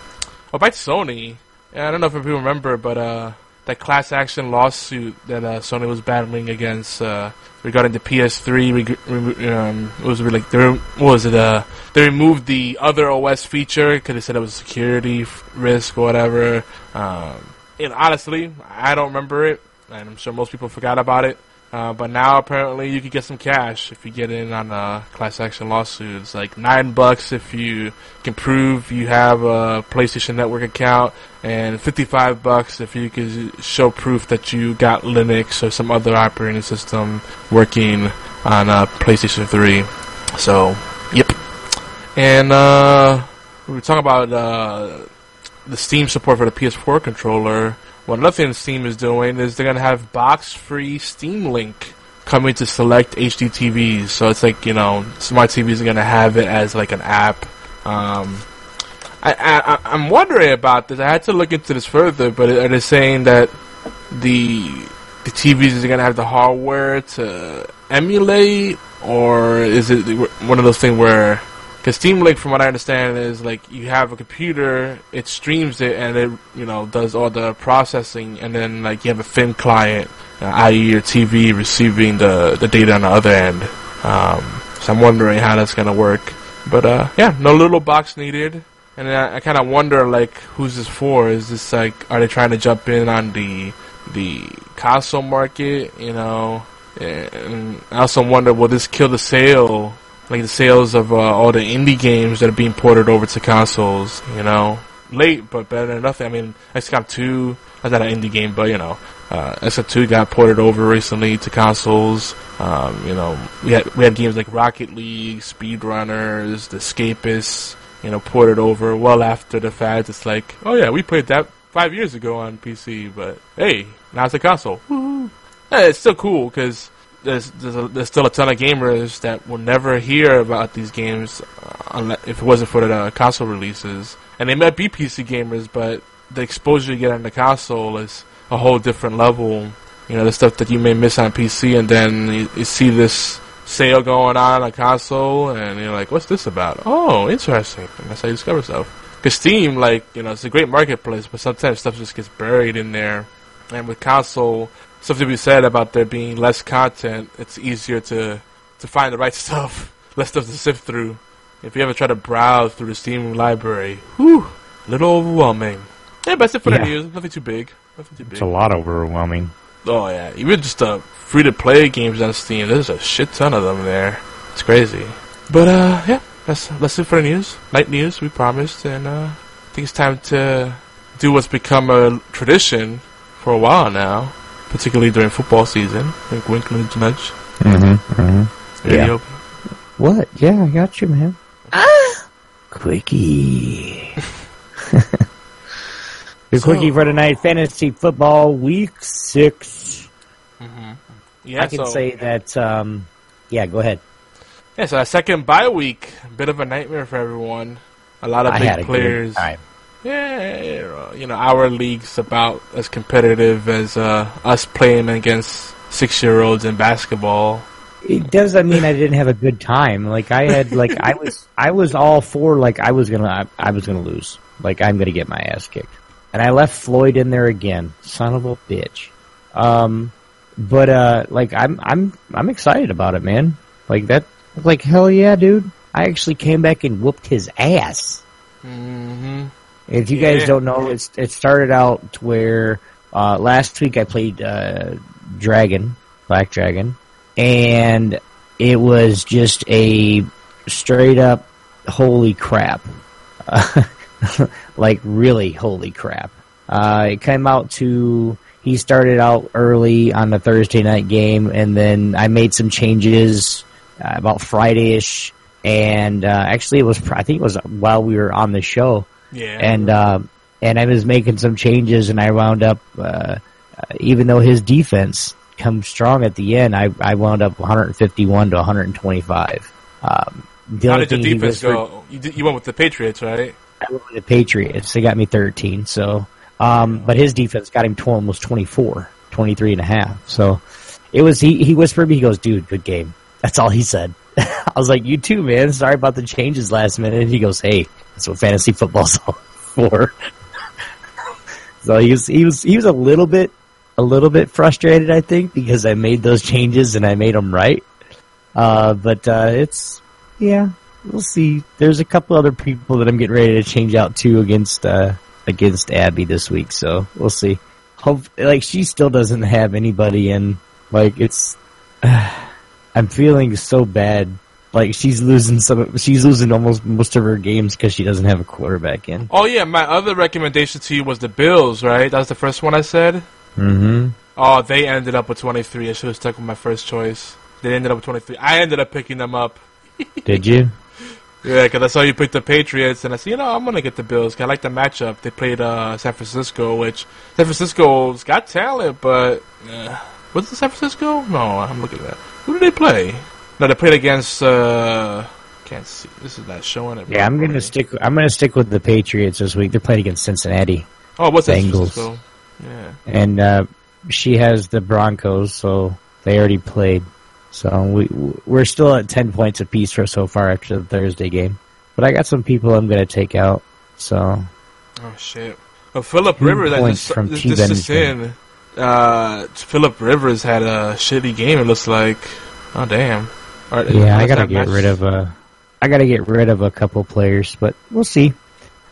To Sony. Yeah, I don't know if people remember, but uh, that class action lawsuit that uh, Sony was battling against uh, regarding the PS3. Reg- um, it was really they was it? Uh, they removed the other OS feature because they said it was a security risk or whatever. Um, and honestly, I don't remember it, and I'm sure most people forgot about it. Uh, but now apparently you can get some cash if you get in on a class action lawsuit. It's like nine bucks if you can prove you have a PlayStation Network account, and fifty-five bucks if you can show proof that you got Linux or some other operating system working on a PlayStation 3. So, yep. And uh, we were talking about uh, the Steam support for the PS4 controller. Well, another thing Steam is doing is they're gonna have box-free Steam Link coming to select HD TVs. So it's like you know, smart TVs are gonna have it as like an app. Um, I, I I'm wondering about this. I had to look into this further, but are they saying that the the TVs are gonna have the hardware to emulate, or is it one of those things where because Steam Link, from what I understand, is like you have a computer, it streams it, and it you know does all the processing, and then like you have a thin client, uh, i.e. your TV receiving the the data on the other end. Um, so I'm wondering how that's gonna work. But uh, yeah, no little box needed. And I, I kind of wonder like who's this for? Is this like are they trying to jump in on the the console market? You know, and I also wonder will this kill the sale like the sales of uh, all the indie games that are being ported over to consoles. You know, late but better than nothing. I mean, XCOM 2, that's not an indie game, but you know, uh, XCOM 2 got ported over recently to consoles. Um, you know, we had we had games like Rocket League, Speedrunners, The Escapists, you know, ported over well after the fact. It's like, oh yeah, we played that five years ago on PC, but hey, now it's a console. Yeah, it's still cool because there's there's, a, there's still a ton of gamers that will never hear about these games uh, unless, if it wasn't for the uh, console releases. And they might be PC gamers, but the exposure you get on the console is a whole different level. You know, the stuff that you may miss on PC, and then you, you see this sale going on on a console, and you're like, "What's this about?" Oh, interesting. And that's how you discover stuff. Because Steam, like, you know, it's a great marketplace, but sometimes stuff just gets buried in there. And with console, stuff to be said about there being less content, it's easier to to find the right stuff, less stuff to sift through. If you ever try to browse through the Steam library, whew, a little overwhelming. Yeah, but that's it for Yeah. the news. Nothing too big. Nothing too big. It's a lot overwhelming. Oh yeah, even just uh, free to play games on Steam. There's a shit ton of them there. It's crazy. But uh, yeah, that's that's it for the news. Night news, we promised, and uh, I think it's time to do what's become a tradition for a while now, particularly during football season. Wink, wink, nudge, nudge. Mm-hmm. mm-hmm. Yeah. go. What? Yeah, I got you, man. Ah! Quickie. the So- quickie for tonight, fantasy football week 6 Yeah, I can so, say that. Um, yeah, go ahead. Yeah, so a second bye week, bit of a nightmare for everyone. A lot of I big had a good players. Yeah, you know, our league's about as competitive as uh, us playing against six-year-olds in basketball. It doesn't mean I didn't have a good time. Like I had, like I was, I was all for like I was gonna, I, I was gonna lose. Like I'm gonna get my ass kicked, and I left Floyd in there again. Son of a bitch. Um, but uh, like I'm, I'm, I'm excited about it, man. Like that, like hell yeah, dude. I actually came back and whooped his ass. Mm-hmm. If you Yeah. guys don't know, it's, it started out where uh, last week I played uh, Dragon, Black Dragon, and it was just a straight up holy crap. like really holy crap. Uh, it came out to he started out early on the Thursday night game, and then I made some changes uh, about Friday-ish, and uh, actually it was I think it was while we were on the show, Yeah. and uh, and I was making some changes, and I wound up uh, uh, even though his defense comes strong at the end, I I wound up 151 to 125. Um, the How did your defense go? You, did, you went with the Patriots, right? I went with the Patriots. They got me 13. So, um, but his defense got him to almost 24, 23 and a half. So it was, he, he whispered me, he goes, dude, good game. That's all he said. I was like, you too, man. Sorry about the changes last minute. He goes, hey, that's what fantasy football's all for. so he was, he was, he was a little bit, a little bit frustrated, I think, because I made those changes and I made them right. Uh, but, uh, it's, yeah, we'll see. There's a couple other people that I'm getting ready to change out too against uh against Abby this week, so we'll see. Hope like she still doesn't have anybody in. Like it's, I'm feeling so bad. Like she's losing some. She's losing almost most of her games because she doesn't have a quarterback in. Oh yeah, my other recommendation to you was the Bills, right? That was the first one I said. Mm-hmm. Oh, they ended up with 23. I should have stuck with my first choice. They ended up with 23. I ended up picking them up. Did you? Yeah, because I saw you pick the Patriots, and I said, you know, I'm gonna get the Bills. Cause I like the matchup. They played uh, San Francisco, which San Francisco's got talent, but uh, was it San Francisco? No, I'm looking at that. Who did they play? No, they played against. uh Can't see. This is not showing it. Yeah, I'm gonna stick. I'm gonna stick with the Patriots this week. They're playing against Cincinnati. Oh, what's San Bengals. Yeah. and uh, she has the Broncos, so they already played. So we we're still at ten points apiece for so far after the Thursday game. But I got some people I'm gonna take out. So Oh shit. Well, Philip Rivers. I points just, from this, this is in. Uh, Philip Rivers had a shitty game. It looks like. Oh damn. Right, yeah, I gotta get match- rid of uh I gotta get rid of a couple players, but we'll see.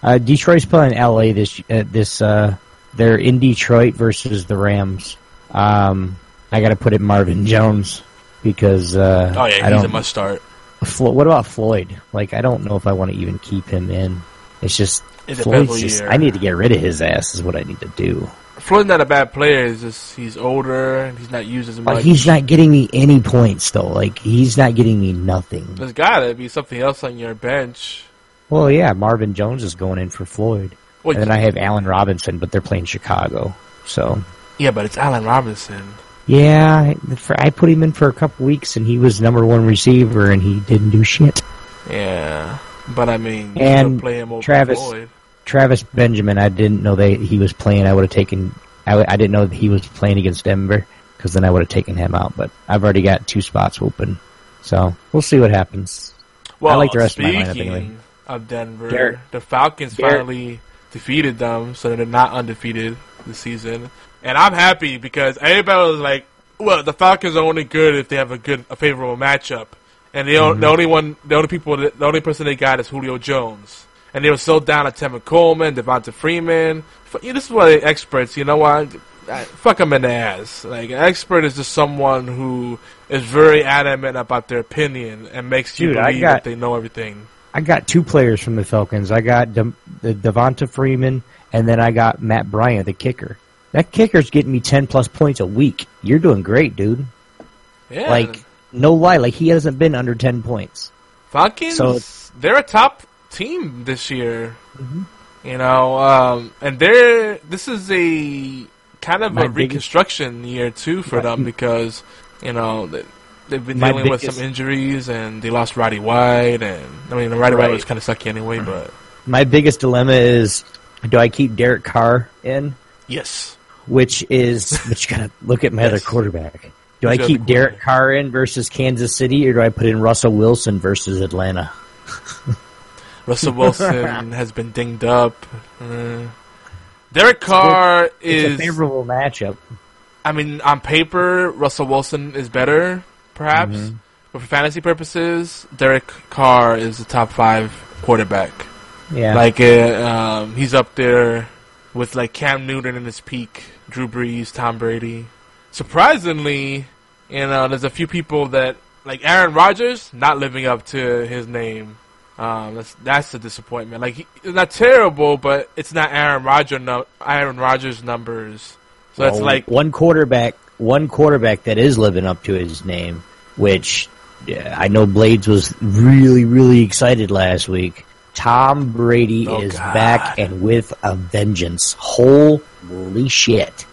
Uh, Detroit's playing LA this uh, this uh they're in Detroit versus the Rams. Um, I gotta put it Marvin Jones because uh, Oh yeah, I he's a must start. Flo- what about Floyd? Like, I don't know if I want to even keep him in. It's just Floyd's just. I need to get rid of his ass. Is what I need to do. Floyd's not a bad player. It's just he's older and he's not used as much. He's not getting me any points though. Like, he's not getting me nothing. There's gotta be something else on your bench. Well, yeah, Marvin Jones is going in for Floyd, Well, and then I have Allen Robinson, but they're playing Chicago. So Yeah, but it's Allen Robinson. Yeah, for, I put him in for a couple weeks, and he was number one receiver, and he didn't do shit. Yeah, but I mean, you And play him over Travis- Floyd. Travis Benjamin, I didn't know they he was playing. I would have taken. I, w- I didn't know that he was playing against Denver because then I would have taken him out. But I've already got two spots open, so we'll see what happens. Well, I like the rest of my speaking lineup anyway. of Denver, Derek- the Falcons Derek- finally defeated them, so they're not undefeated this season. And I'm happy because everybody was like, "Well, the Falcons are only good if they have a good, a favorable matchup." And the, o- Mhm. the only one, the only people, that- the only person they got is Julio Jones. And they were so down at Tevin Coleman, Devonta Freeman. This is why experts, you know what? Fuck them in the ass. Like an expert is just someone who is very adamant about their opinion and makes you Dude, believe got- that they know everything. I got two players from the Falcons. I got De- the Devonta Freeman, and then I got Matt Bryant, the kicker. That kicker's getting me ten plus points a week. You're doing great, dude. Yeah, Like no lie, like he hasn't been under ten points. Falcons, So- they're a top team this year. Mm-hmm. You know, um, and they're this is a kind of My a biggest- reconstruction year too for them because you know they- they've been My dealing with some injuries and they lost Roddy White and I mean Roddy White Right. was kind of sucky anyway, but My biggest dilemma is, do I keep Derek Carr in? yes, Which is, but you gotta look at my other quarterback. Do I Who's keep Derek Carr in versus Kansas City, or do I put in Russell Wilson versus Atlanta? Russell Wilson has been dinged up. Uh, Derek Carr It's is a favorable matchup. I mean, on paper, Russell Wilson is better, perhaps, Mhm. but for fantasy purposes, Derek Carr is the top five quarterback. Yeah. like uh, um, he's up there with like Cam Newton in his peak, Drew Brees, Tom Brady. Surprisingly, you know, there's a few people that like Aaron Rodgers not living up to his name. Um, that's that's a disappointment. Like he, it's not terrible, but it's not Aaron Rodgers no, Aaron Rodgers numbers. So it's Well, like one quarterback, one quarterback that is living up to his name, which yeah, I know Blades was really, really excited last week. Tom Brady Oh, is God. back and with a vengeance. Holy shit!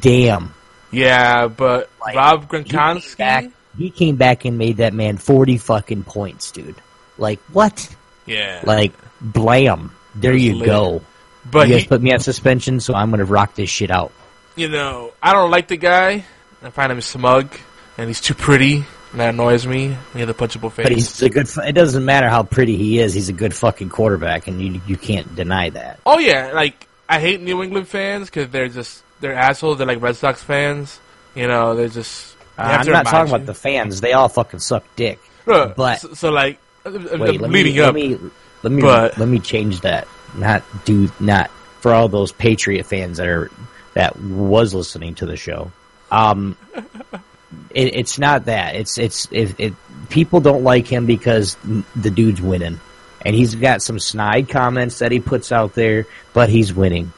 Damn. Yeah, but Rob Gronkowski. Back, he came back and made that man forty fucking points, dude. Like what? Yeah. Like blam. There you lit. go. But you guys he- put me on suspension, so I'm gonna rock this shit out. you know, I don't like the guy. I find him smug, and he's too pretty, and that annoys me. He has a punchable face. But he's a good. It doesn't matter how pretty he is. He's a good fucking quarterback, and you you can't deny that. oh yeah, like I hate New England fans because they're just they're assholes. They're like Red Sox fans. You know, they're just. Have I'm not talking you. about the fans. They all fucking suck dick. Look, but so, so like, uh, uh, wait, let me, leading let me let me but- let me change that. Not do not for all those Patriot fans that are that was listening to the show. Um, it, it's not that. It's it's if it, people don't like him because the dude's winning, and he's got some snide comments that he puts out there, but he's winning.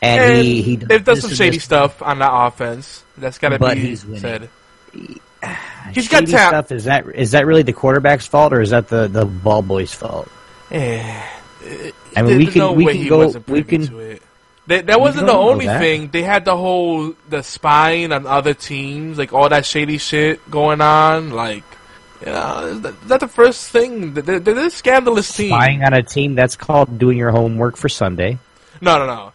And, and he he they've done some shady stuff on that offense. That's got to be said. He's got talent. stuff. Is that is that really the quarterback's fault, or is that the the ball boy's fault? Eh, I mean, we can no we can he go we can. That, that wasn't the only thing. They had the whole the spying on other teams, like all that shady shit going on. Like, you know, is that, is that the first thing? They're, they're a scandalous team. spying on a team. That's called doing your homework for Sunday. No, no, no.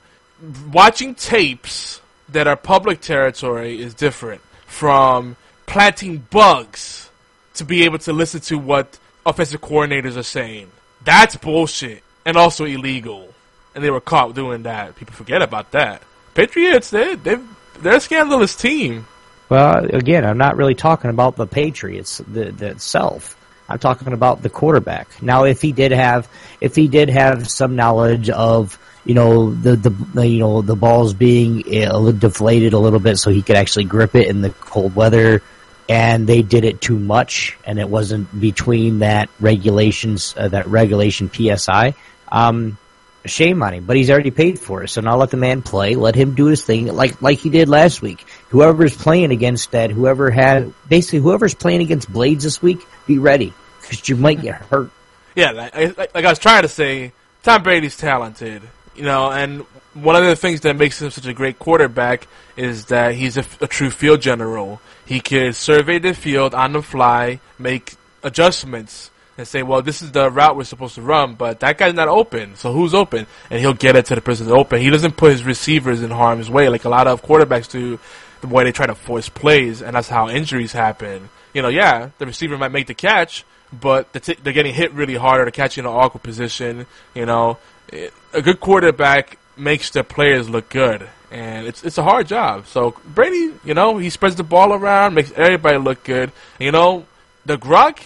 Watching tapes that are public territory is different from planting bugs to be able to listen to what offensive coordinators are saying. That's bullshit and also illegal. And they were caught doing that. People forget about that. Patriots, they they they're a scandalous team. Well, again, I'm not really talking about the Patriots the, the itself. I'm talking about the quarterback. Now, if he did have, if he did have some knowledge of, you know, the the, you know the balls being deflated a little bit, so he could actually grip it in the cold weather, and they did it too much, and it wasn't between that regulations, uh, that regulation PSI. Um, shame on him, but he's already paid for it. So now let the man play. Let him do his thing, like like he did last week. Whoever's playing against that, whoever had basically whoever's playing against Blades this week, be ready because you might get hurt. Yeah, like, like, I was trying to say, Tom Brady's talented. you know, and one of the things that makes him such a great quarterback is that he's a, a true field general. He could survey the field on the fly, make adjustments, and say, well, this is the route we're supposed to run, but that guy's not open, so who's open? And he'll get it to the person open. He doesn't put his receivers in harm's way like a lot of quarterbacks do, the way they try to force plays, and that's how injuries happen. You know, yeah, the receiver might make the catch, but t- they're getting hit really hard or they're catching in an awkward position. You know, it, a good quarterback makes their players look good, and it's it's a hard job. So Brady, you know, he spreads the ball around, makes everybody look good. And, you know, the Gronk,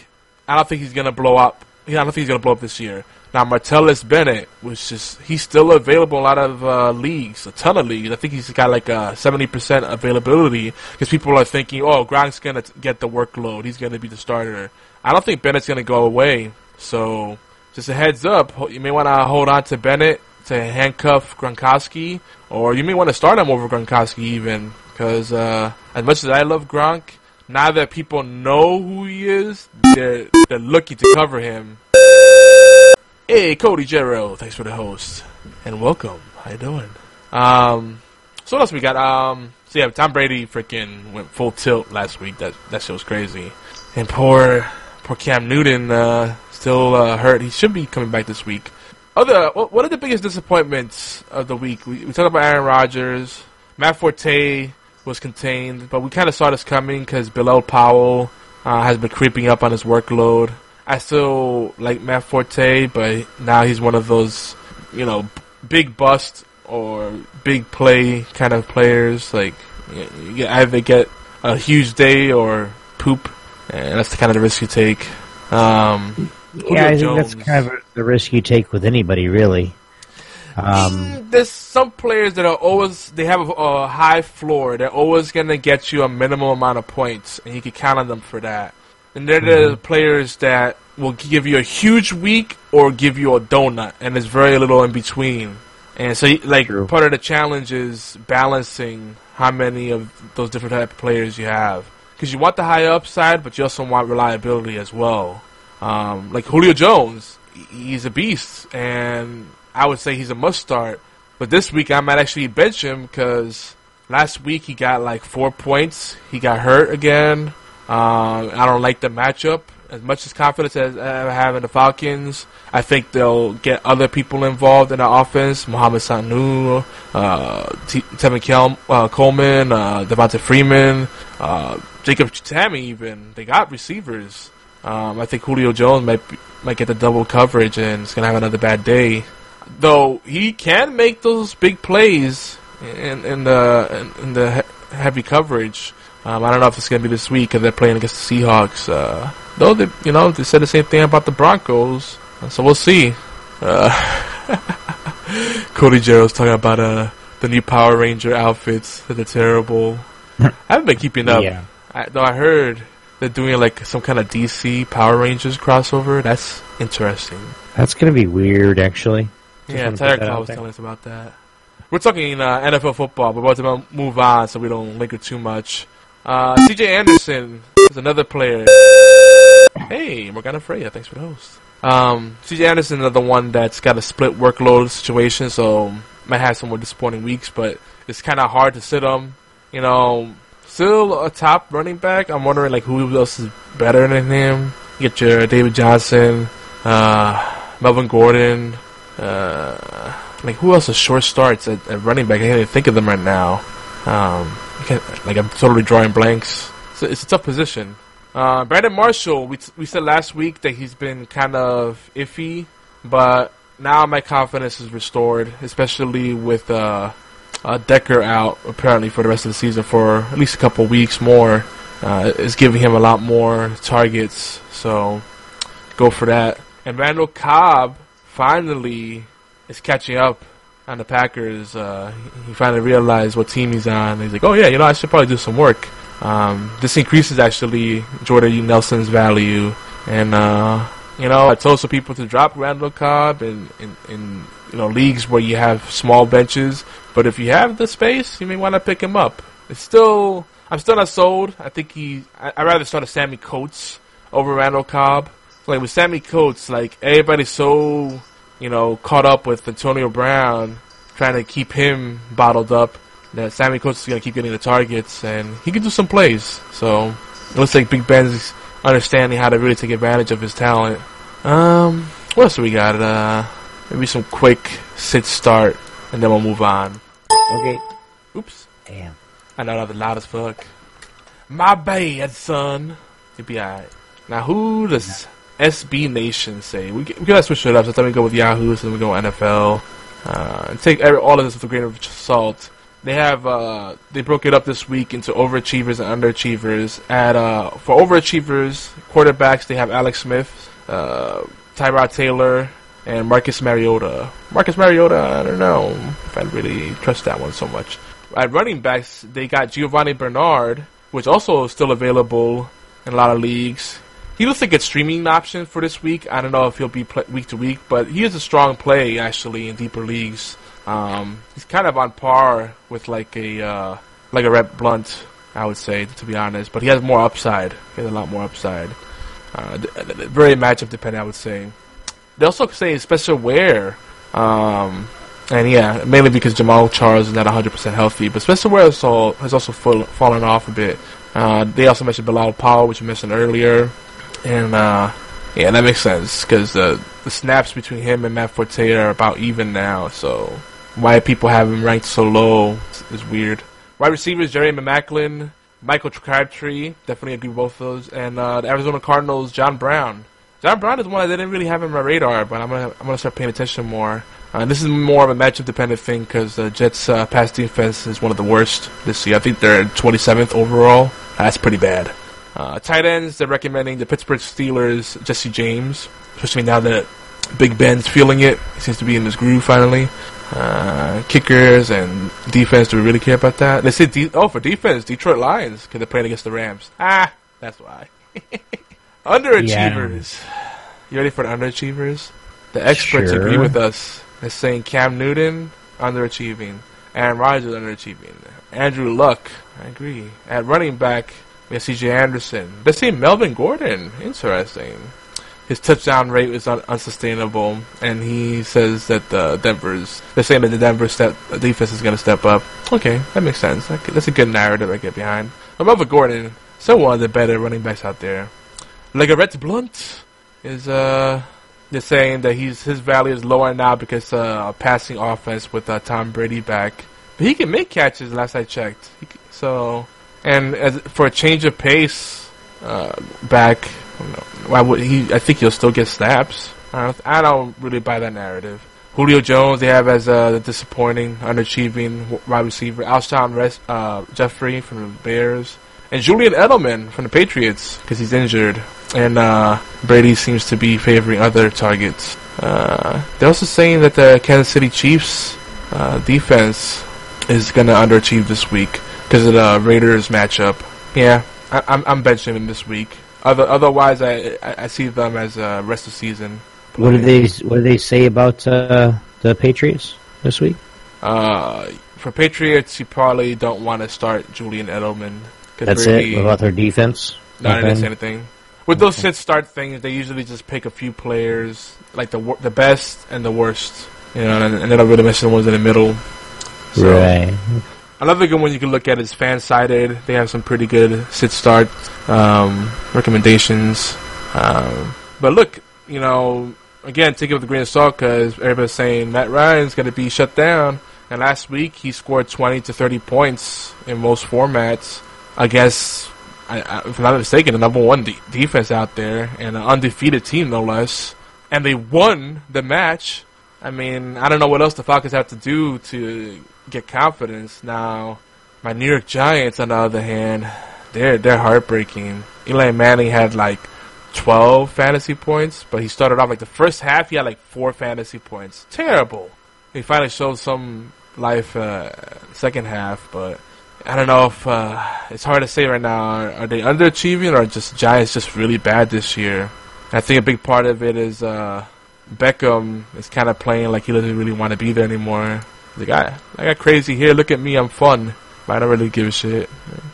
I don't think he's gonna blow up. I don't think he's gonna blow up this year. Now Martellus Bennett, which is he's still available a lot of uh, leagues, a ton of leagues. I think he's got like a seventy percent availability because people are thinking, oh, Gronk's gonna get the workload. He's gonna be the starter. I don't think Bennett's gonna go away. So just a heads up, you may want to hold on to Bennett to handcuff Gronkowski, or you may want to start him over Gronkowski even, because uh, as much as I love Gronk, now that people know who he is, they're they're looking to cover him. Hey, Cody Jero, thanks for the host and welcome. How you doing? Um, so what else we got? Um, so yeah, Tom Brady freaking went full tilt last week. That that shit was crazy. And poor poor Cam Newton uh, still uh, hurt. He should be coming back this week. Other, what are the biggest disappointments of the week? We, we talked about Aaron Rodgers. Matt Forte was contained, but we kind of saw this coming because Bilal Powell uh, has been creeping up on his workload. I still like Matt Forte, but now he's one of those, you know, big bust or big play kind of players. Like, you either get a huge day or poop, and that's the kind of the risk you take. Um, yeah, I think that's kind of the risk you take with anybody, really. Um, There's some players that are always they have a, a high floor. They're always going to get you a minimum amount of points, and you can count on them for that. And they're mm-hmm. the players that will give you a huge week or give you a donut, and there's very little in between. And so, like, True. part of the challenge is balancing how many of those different type of players you have. Because you want the high upside, but you also want reliability as well. Um, like Julio Jones, he's a beast, and I would say he's a must start. But this week I might actually bench him because last week he got like four points. He got hurt again. Uh, I don't like the matchup. As much as confidence as I have in the Falcons, I think they'll get other people involved in the offense. Mohamed Sanu, uh, T- Tevin Kel- uh, Coleman, uh, Devonta Freeman, uh, Jacob Tamme even. They got receivers. Um, I think Julio Jones might be, might get the double coverage and is gonna have another bad day. Though he can make those big plays in, in the in, in the he- heavy coverage. Um, I don't know if it's gonna be this week because they're playing against the Seahawks. Uh, though they, you know, they said the same thing about the Broncos, so we'll see. Uh, Cody Jarrell's talking about uh, the new Power Ranger outfits that are terrible. I haven't been keeping up. Yeah. I, though I heard they're doing like some kind of DC Power Rangers crossover. That's interesting. That's gonna be weird, actually. Just yeah, Tyler Claw was telling us about that. We're talking uh, NFL football, we're about to move on so we don't linger too much. Uh, CJ Anderson is another player. Hey, Morgana Freya, thanks for the host. Um, CJ Anderson another one that's got a split workload situation, so might have some more disappointing weeks, but it's kind of hard to sit him. You know, still a top running back. I'm wondering like who else is better than him. You get your David Johnson, uh, Melvin Gordon, uh, like who else is short starts at, at, running back? I can't even think of them right now. Um, like I'm totally drawing blanks. So it's a tough position. Uh, Brandon Marshall, we t- we said last week that he's been kind of iffy, but now my confidence is restored, especially with uh, uh, Decker out apparently for the rest of the season for at least a couple weeks more. Uh, is giving him a lot more targets, so go for that. And Randall Cobb finally is catching up on the Packers. Uh, he finally realized what team he's on. He's like, oh yeah, you know, I should probably do some work. Um, this increases actually Jordan Nelson's value, and uh, you know, I told some people to drop Randall Cobb in, in, in you know leagues where you have small benches but if you have the space, you may want to pick him up. It's still, I'm still not sold. I think he, I, would rather start a Sammie Coates over Randall Cobb. Like with Sammie Coates, like everybody's so you know, caught up with Antonio Brown, trying to keep him bottled up. That Sammie Coates is gonna keep getting the targets, and he can do some plays. So it looks like Big Ben's understanding how to really take advantage of his talent. Um, what else we got? Uh, maybe some quick sit start, and then we'll move on. Okay. Oops. Damn. I know that was loud as fuck. My bad, son. You'll be alright. Now, who does SB Nation say? We, we gotta switch it up. So then we go with Yahoo, so then we go NFL. Uh, and take every, all of this with a grain of salt. They have uh, they broke it up this week into overachievers and underachievers. At uh, for overachievers, quarterbacks they have Alex Smith, uh, Tyrod Taylor, and Marcus Mariota. Marcus Mariota, I don't know if I really trust that one so much. At running backs, they got Giovani Bernard, which also is still available in a lot of leagues. He looks like a streaming option for this week. I don't know if he'll be week to week, but he is a strong play actually in deeper leagues. Um, he's kind of on par with like a uh, like a Rep Blunt, I would say, to be honest. But he has more upside. He has a lot more upside. Uh, very matchup dependent, I would say. They also say Spencer Ware, um, and yeah, mainly because Jamaal Charles is not 100% healthy. But Spencer Ware also, has also full, fallen off a bit. Uh, they also mentioned Bilal Powell, which you mentioned earlier, and uh, yeah, that makes sense because uh, the snaps between him and Matt Forte are about even now. So why people have him ranked so low is, is weird. Wide receivers Jeremy Maclin, Michael Crabtree, definitely agree with both of those, and uh, the Arizona Cardinals John Brown. John Brown is one I didn't really have in my radar, but I'm gonna I'm gonna start paying attention more. Uh, this is more of a matchup dependent thing because the Jets' uh, pass defense is one of the worst this year. I think they're 27th overall. That's pretty bad. Uh, tight ends, they're recommending the Pittsburgh Steelers, Jesse James, especially now that Big Ben's feeling it. He seems to be in his groove finally. Uh, kickers and defense, do we really care about that? They say, de- oh, for defense, Detroit Lions, because they're playing against the Rams. Ah, that's why. underachievers. You ready for the underachievers? The experts Sure. agree with us. They're saying Cam Newton, underachieving. Aaron Rodgers, underachieving. Andrew Luck, I agree. At running back, we have C.J. Anderson. They're saying Melvin Gordon. Interesting. His touchdown rate is un- unsustainable, and he says that the Denver's. They're saying that the Denver step defense is going to step up. Okay, that makes sense. That's a good narrative I get behind. But Melvin Gordon, still one of the better running backs out there. LeGarrette Blount is uh saying that he's his value is lower now because uh passing offense with uh, Tom Brady back. But he can make catches last I checked. So and as for a change of pace uh back why would he I think he'll still get snaps. I don't, I don't really buy that narrative. Julio Jones they have as uh, the disappointing, underachieving w- wide receiver. Alshon Res- uh, Jeffery from the Bears. And Julian Edelman from the Patriots because he's injured. And uh, Brady seems to be favoring other targets. Uh, they're also saying that the Kansas City Chiefs uh, defense is going to underachieve this week because of the Raiders matchup. Yeah, I, I'm, I'm benching them this week. Other, otherwise, I, I I see them as uh, rest of season. What do they What do they say about uh, the Patriots this week? Uh, for Patriots, you probably don't want to start Julian Edelman. 'Cause That's it. What about their defense? No, I didn't Nothing? say anything. With those sit start things, they usually just pick a few players, like the wor- the best and the worst, you know, and, and then I'll really mention the ones in the middle. So, Right. Another good one you can look at is fan sided. They have some pretty good sit start um, recommendations. Um, but look, you know, again, take it with a grain of salt because everybody's saying Matt Ryan's going to be shut down. And last week he scored 20 to 30 points in most formats against, I, I, if I'm not mistaken, the number one de- defense out there and an undefeated team, no less. And they won the match. I mean, I don't know what else the Falcons have to do to get confidence. Now, my New York Giants, on the other hand, they're they're heartbreaking. Eli Manning had like 12 fantasy points, but he started off like the first half. He had like four fantasy points. Terrible. He finally showed some life uh, second half, but I don't know if uh, it's hard to say right now. Are, are they underachieving or just Giants just really bad this year? I think a big part of it is uh, Beckham is kind of playing like he doesn't really want to be there anymore. Like I, I got crazy here. Look at me, I'm fun, but I don't really give a shit.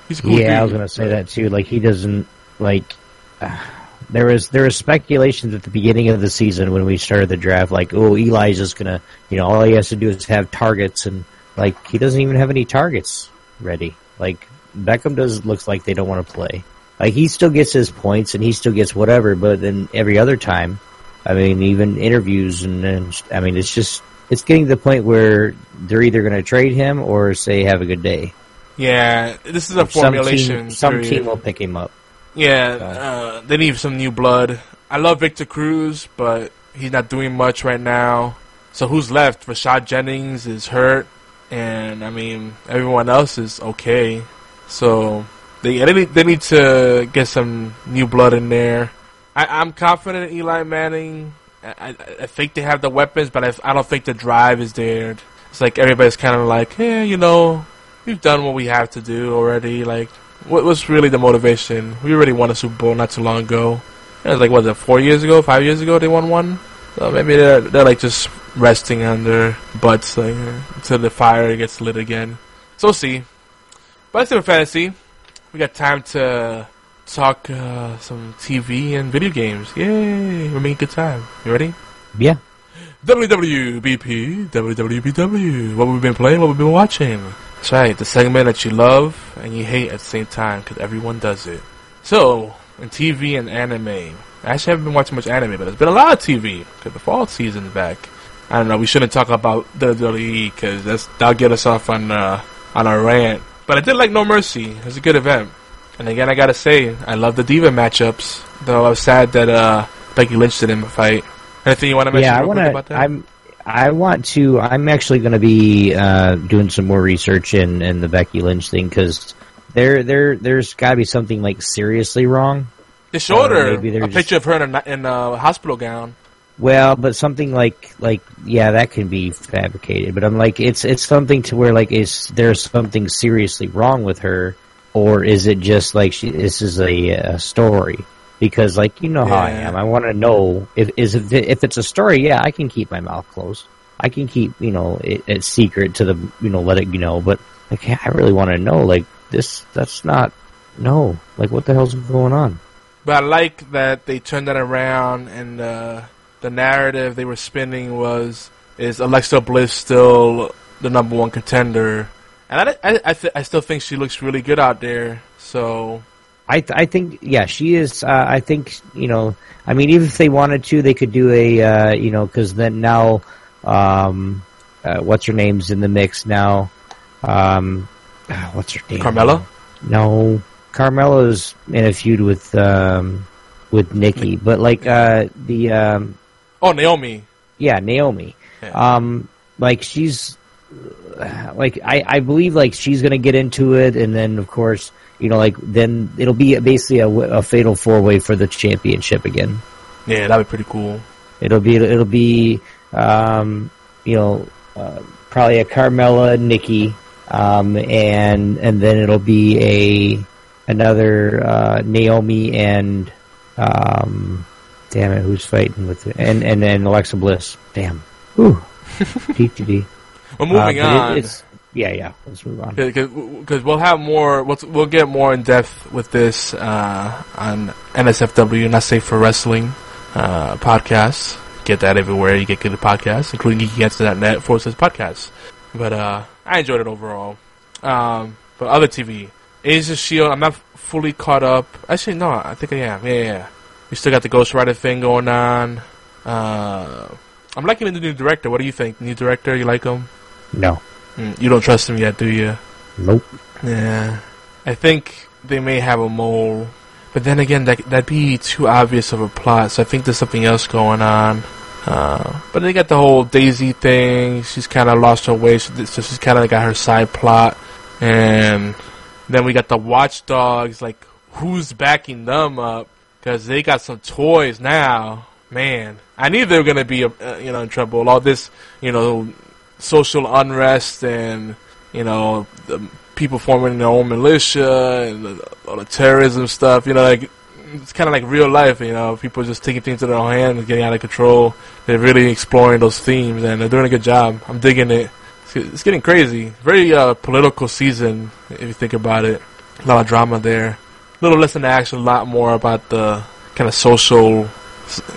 He's cool yeah, I was gonna say that too. Like he doesn't like. Uh, there was there was speculations at the beginning of the season when we started the draft, like, oh, Eli's just gonna, you know, all he has to do is have targets, and like he doesn't even have any targets ready. Like Beckham does looks like they don't want to play. Like he still gets his points and he still gets whatever, but then every other time, I mean, even interviews and, and I mean, it's just it's getting to the point where they're either going to trade him or say have a good day. Yeah, this is a Some formulation. team, some team will pick him up. Yeah, uh, they need some new blood. I love Victor Cruz, but he's not doing much right now. So who's left? Rashad Jennings is hurt, and I mean everyone else is okay. So they they need, they need to get some new blood in there. I, I'm confident in Eli Manning. I, I, I think they have the weapons, but I, I don't think the drive is there. It's like everybody's kind of like, hey, you know, we've done what we have to do already. Like, what was really the motivation? We already won a Super Bowl not too long ago. It was like, what was it, four years ago, five years ago they won one? So maybe they're, they're like just resting on their butts like, until the fire gets lit again. So we'll see. But that's it for fantasy. We got time to talk uh, some TV and video games. Yay! We're making good time. You ready? Yeah. WWBP, WWBW. What we've been playing, what we've been watching. That's right, the segment that you love and you hate at the same time, because everyone does it. So, in TV and anime, I actually haven't been watching much anime, but there's been a lot of TV, because the fall season's back. I don't know, we shouldn't talk about WWE, because that's that'll get us off on, uh, on a rant. But I did like No Mercy. It was a good event. And again, I gotta say, I love the Diva matchups, though I was sad that, uh, Becky Lynch didn't fight. Anything you want to mention yeah, I want about to. that? I'm. I want to. I'm actually going to be uh, doing some more research in, in the Becky Lynch thing because there there there's got to be something like seriously wrong. They showed her maybe they're a just- picture of her in a, in a hospital gown. Well, but something like like yeah, that can be fabricated. But I'm like, it's it's something to where like is there something seriously wrong with her, or is it just like she this is a, a story? Because like you know how I am, I want to know if is if, if it's a story. Yeah, I can keep my mouth closed. I can keep you know it, it secret to the you know let it you know. But like I really want to know like this. That's not no. Like what the hell's going on? But I like that they turned that around, and uh, the narrative they were spinning was is Alexa Bliss still the number one contender, and I I I, th- I still think she looks really good out there. So I th- I think yeah she is. Uh, I think you know. I mean, even if they wanted to, they could do a uh, you know because then now, um, uh, what's her name's in the mix now? Um, ah, what's her name? Carmella? No, Carmella's in a feud with um, with Nikki, but like uh, the um, oh Naomi, yeah Naomi, um, like she's like I, I believe like she's gonna get into it, and then of course you know like then it'll be basically a fatal four way for the championship again. yeah, that'd be pretty cool. It'll be it'll be um, you know uh, probably a Carmella Nikki, um, and and then it'll be a another uh, Naomi and um, damn it who's fighting with it and and then Alexa Bliss. Damn. Whew. DTD. We're moving Uh, but it- on. it's, yeah, yeah. Let's move on. because we'll have more. We'll, we'll get more in depth with this uh, on NSFW, not safe for wrestling uh, podcast. Get that everywhere you get good podcasts, including geekyantics.net forward slash podcasts. But uh, I enjoyed it overall. Um, but other TV, Agents of Shield. I'm not fully caught up. Actually, no, I think I am. Yeah, yeah. yeah. We still got the Ghost Rider thing going on. Uh, I'm liking the new director. What do you think? New director, you like him? No. Mm, you don't trust him yet, do you? Nope. Yeah. I think they may have a mole. But then again, that, that'd be too obvious of a plot, so I think there's something else going on. Uh, but they got the whole Daisy thing. She's kind of lost her way, so, so she's kind of got her side plot. And then we got the Watchdogs. Like, who's backing them up? Because they got some toys now. Man, I knew they were gonna be, uh, you know, in trouble. All this, you know, social unrest and you know the people forming their own militia and all the terrorism stuff. You know, like it's kind of like real life. You know, people just taking things to their own hands and getting out of control. They're really exploring those themes and they're doing a good job. I'm digging it. It's, it's getting crazy. Very uh, political season if you think about it. A lot of drama there. A little less than action. A lot more about the kind of social,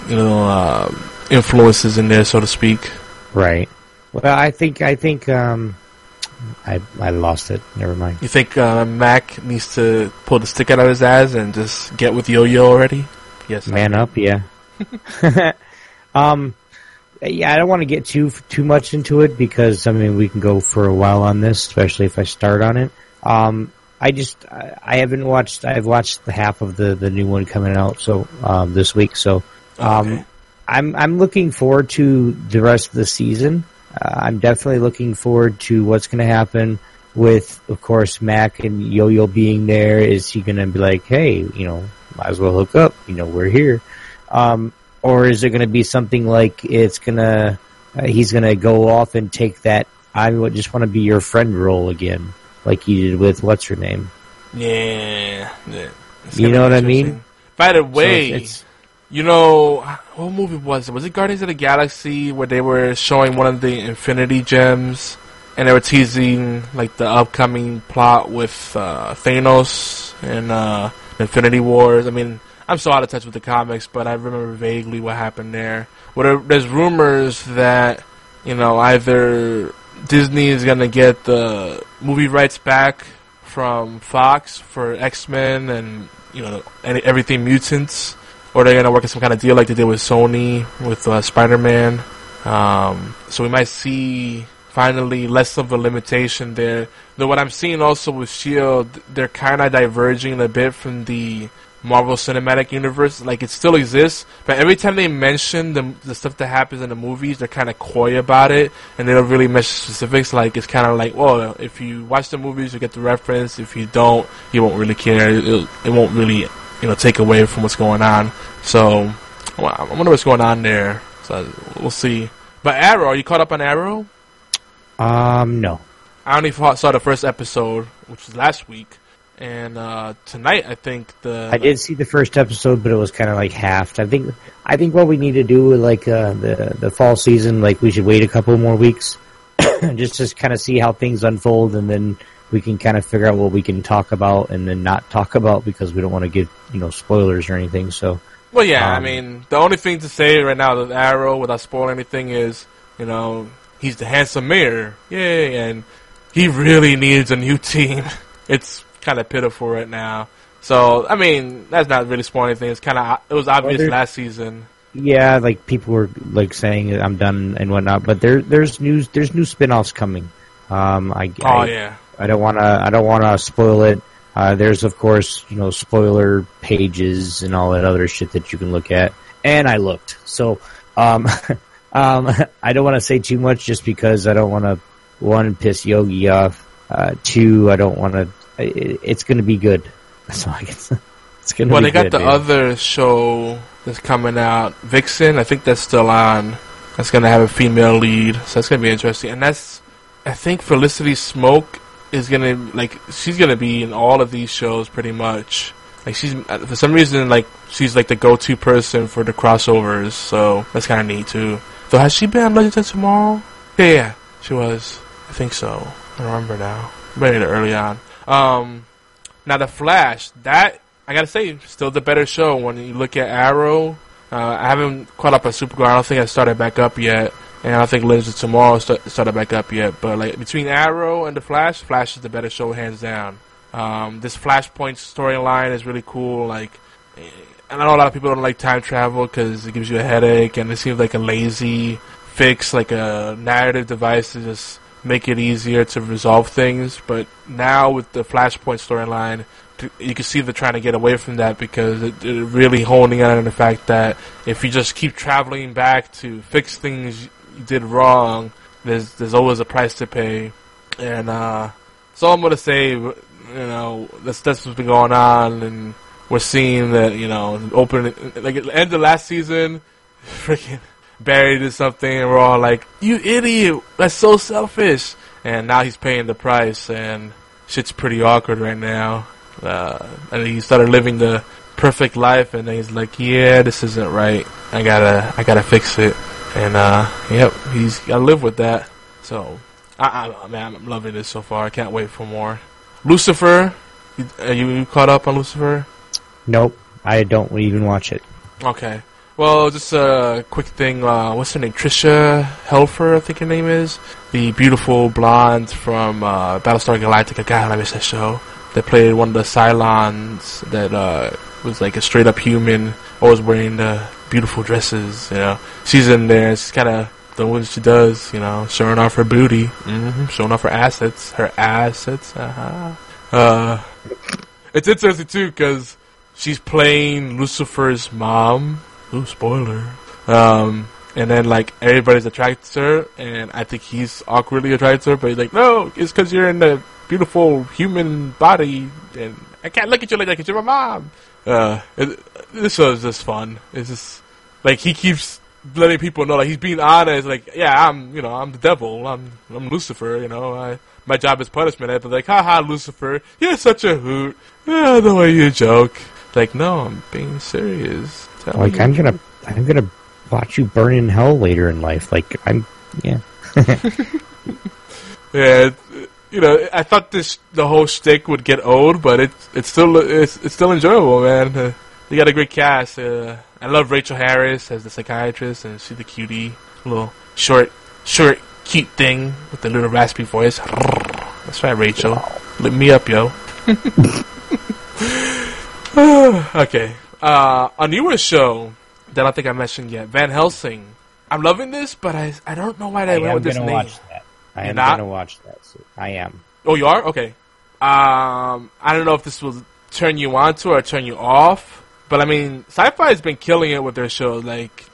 you know, uh, influences in there, so to speak. Right. Well, I think I think um, I I lost it. Never mind. You think uh, Mac needs to pull the stick out of his ass and just get with Yo-Yo already? Yes. Man up, yeah. um, yeah, I don't want to get too too much into it because I mean we can go for a while on this, especially if I start on it. Um, I just I, I haven't watched. I've watched the half of the the new one coming out so um, this week. So um, Okay. I'm I'm looking forward to the rest of the season. Uh, I'm definitely looking forward to what's going to happen with, of course, Mac and Yo-Yo being there. Is he going to be like, hey, you know, might as well hook up? You know, we're here. Um, or is it going to be something like it's going to uh, he's going to go off and take that I just want to be your friend role again, like he did with what's her name. Yeah. yeah. You know what I mean? By the way, it's- you know, what movie was it? Was it Guardians of the Galaxy where they were showing one of the Infinity Gems and they were teasing like the upcoming plot with uh, Thanos and uh, Infinity Wars? I mean, I'm so out of touch with the comics, but I remember vaguely what happened there. Where there's rumors that you know either Disney is gonna get the movie rights back from Fox for X Men and you know any, everything mutants, or they're gonna work out some kind of deal like they did with Sony with uh, Spider Man. Um, so we might see finally less of a limitation there. Though what I'm seeing also with Shield, they're kind of diverging a bit from the Marvel Cinematic Universe. Like it still exists, but every time they mention the the stuff that happens in the movies, they're kind of coy about it, and they don't really mention specifics. Like it's kind of like, well, if you watch the movies, you get the reference. If you don't, you won't really care. It, it won't really, you know, take away from what's going on. So, well, I wonder what's going on there. So we'll see. But Arrow, are you caught up on Arrow? Um, no. I only saw the first episode, which was last week, and uh, tonight I think the I did see the first episode, but it was kind of like halved. I think I think what we need to do with like uh, the the fall season, like we should wait a couple more weeks, and just to kind of see how things unfold, and then we can kind of figure out what we can talk about and then not talk about because we don't want to give you know spoilers or anything. So Well, yeah, I Um, mean, the only thing to say right now with Arrow, without spoiling anything, is you know he's the handsome mayor, yay, and he really needs a new team. It's kind of pitiful right now. So, I mean, that's not really spoiling anything. It's kind of it was obvious there- last season. yeah, like people were like saying I'm done and whatnot, but there there's news there's new spin-offs coming. Um, I Oh I, yeah, I don't want to. I don't want to spoil it. Uh, there's of course, you know, spoiler pages and all that other shit that you can look at. And I looked, so um, um, I don't want to say too much just because I don't want to one piss Yogi off. Uh, two, I don't want to. It, it's going to be good. That's all I can say. It's going to well, be they got good, the other show that's coming out, Vixen. I think that's still on. That's gonna have a female lead, so that's gonna be interesting. And that's, I think Felicity Smoke is gonna like she's gonna be in all of these shows pretty much. Like she's uh, for some reason like she's like the go-to person for the crossovers, so that's kind of neat too. So has she been on Legends of Tomorrow? Yeah, yeah, she was. I think so. I remember now. Very early on. Um, now the Flash, that I gotta say, still the better show when you look at Arrow. Uh, I haven't caught up on Supergirl. I don't think I started back up yet, and I don't think Legends of Tomorrow st- started back up yet. But like between Arrow and the Flash, Flash is the better show hands down. Um, this Flashpoint storyline is really cool. Like, eh, I know a lot of people don't like time travel because it gives you a headache, and it seems like a lazy fix, like a narrative device to just make it easier to resolve things. But now with the Flashpoint storyline, you can see they're trying to get away from that because it, they're really honing in on the fact that if you just keep traveling back to fix things you did wrong, there's there's always a price to pay. And uh, all I'm gonna say. You know, that's that's what's been going on, and we're seeing that you know, open like at the end of last season, freaking Barry or something, and we're all like, "You idiot! That's so selfish." And now he's paying the price, and shit's pretty awkward right now. Uh, and he started living the perfect life, and then he's like, "Yeah, this isn't right. I gotta, I gotta fix it." And uh, yep, he's gotta live with that. So, I, I, man, I'm loving this so far. I can't wait for more. Lucifer, you, are you caught up on Lucifer? Nope. I don't even watch it. Okay. Well, just a quick thing. Uh, what's her name? Tricia Helfer, I think her name is. The beautiful blonde from uh, Battlestar Galactica. God, I miss that show. That played one of the Cylons that uh, was like a straight up human, always wearing the beautiful dresses. You know, she's in there. She's kind of doing what she does. You know, showing off her booty, hmm showing off her assets, her assets. Uh-huh. Uh, it's interesting too because she's playing Lucifer's mom. Ooh, spoiler. Um, and then like everybody's attracted to her, and I think he's awkwardly attracted to her, but he's like, no, it's because you're in the beautiful human body, and I can't look at you like that because you're my mom. Uh, it, this show is just fun. It's just like he keeps letting people know, like he's being honest. Like, yeah, I'm, you know, I'm the devil. I'm, I'm Lucifer. You know, I, my job is punishment. But like, haha, Lucifer, you're such a hoot. Yeah, the way you joke. Like, no, I'm being serious. Tell Like me I'm gonna, I'm gonna watch you burn in hell later in life. Like I'm, yeah. Yeah, you know, I thought this the whole shtick would get old, but it's it's still it's it's still enjoyable, man. Uh, they got a great cast. Uh, I love Rachel Harris as the psychiatrist, and she's the cutie, little short, short, cute thing with the little raspy voice. That's right, Rachel. Lit me up, yo. okay, uh, a newer show that I don't think I mentioned yet, Van Helsing. I'm loving this, but I I don't know why they I went with this name. watch that. I You're am not? gonna watch that. So I am. Oh, you are okay. Um, I don't know if this will turn you on to or turn you off, but I mean, Sci-Fi has been killing it with their shows. Like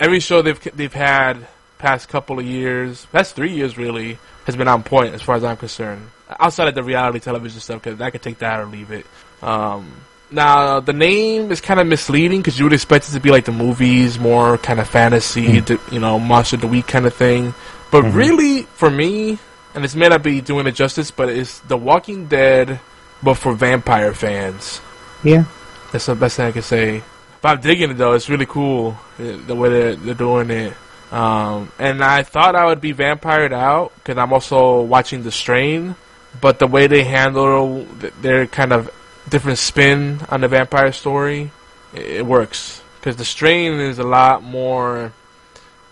every show they've they've had past couple of years, past three years really, has been on point as far as I'm concerned. Outside of the reality television stuff, because I could take that or leave it. Um, now the name is kind of misleading because you would expect it to be like the movies, more kind of fantasy, the, you know, monster of the week kind of thing. But Mhm. really, for me, and this may not be doing it justice, but it's The Walking Dead, but for vampire fans. Yeah. That's the best thing I can say. But I'm digging it though. It's really cool uh, the way they're, they're doing it. Um, and I thought I would be vampired out because I'm also watching The Strain. But the way they handle th- their kind of different spin on the vampire story, it, works. Because The Strain is a lot more.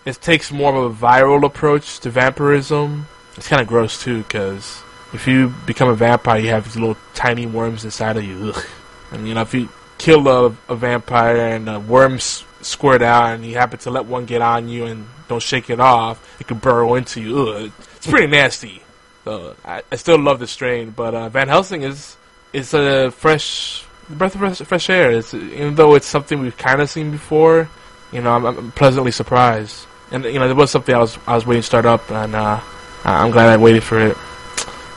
It takes more of a viral approach to vampirism. It's kind of gross too because if you become a vampire, you have these little tiny worms inside of you. Ugh. And you know, if you kill a, a vampire and the worms squirt out, and you happen to let one get on you and don't shake it off, it can burrow into you. Ugh. It's pretty nasty. So I, I still love the strain, but uh, Van Helsing is is a fresh breath of fresh, fresh air. It's, even though it's something we've kind of seen before, you know, I'm, I'm pleasantly surprised. And you know, there was something I was I was waiting to start up, and uh, I'm glad I waited for it.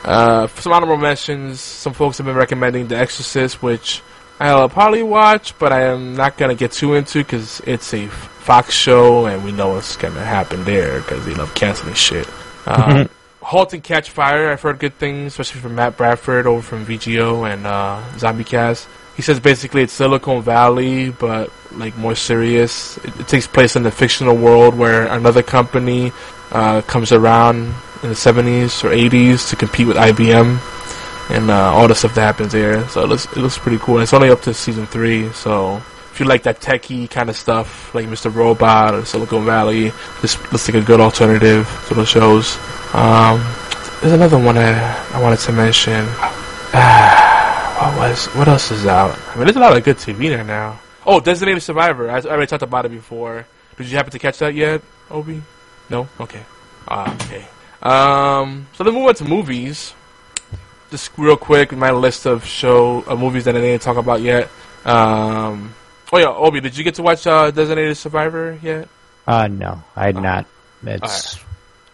Uh, for some honorable mentions, some folks have been recommending The Exorcist, which I'll probably watch, but I am not gonna get too into because it's a Fox show, and we know what's gonna happen there because they love canceling shit. Uh, Halt and Catch Fire, I've heard good things, especially from Matt Bradford over from VGO and uh, ZombieCast. He says basically it's Silicon Valley, but like more serious. It, it takes place in the fictional world where another company uh, comes around in the 70s or 80s to compete with IBM and uh, all the stuff that happens there. So it looks it looks pretty cool. And it's only up to season three, so you like that techie kind of stuff, like Mr. Robot or Silicon Valley, this looks like a good alternative to those shows. Um, there's another one I, I wanted to mention. what was what else is out? I mean, there's a lot of good TV there now. Oh, Designated Survivor. I, I already talked about it before. Did you happen to catch that yet, Obi? No. Okay. Ah, okay. Um, so then move on to movies. Just real quick, my list of show movies that I didn't talk about yet. Um, oh yeah, Obi, did you get to watch uh, Designated Survivor yet? Uh, no, I'd not. It's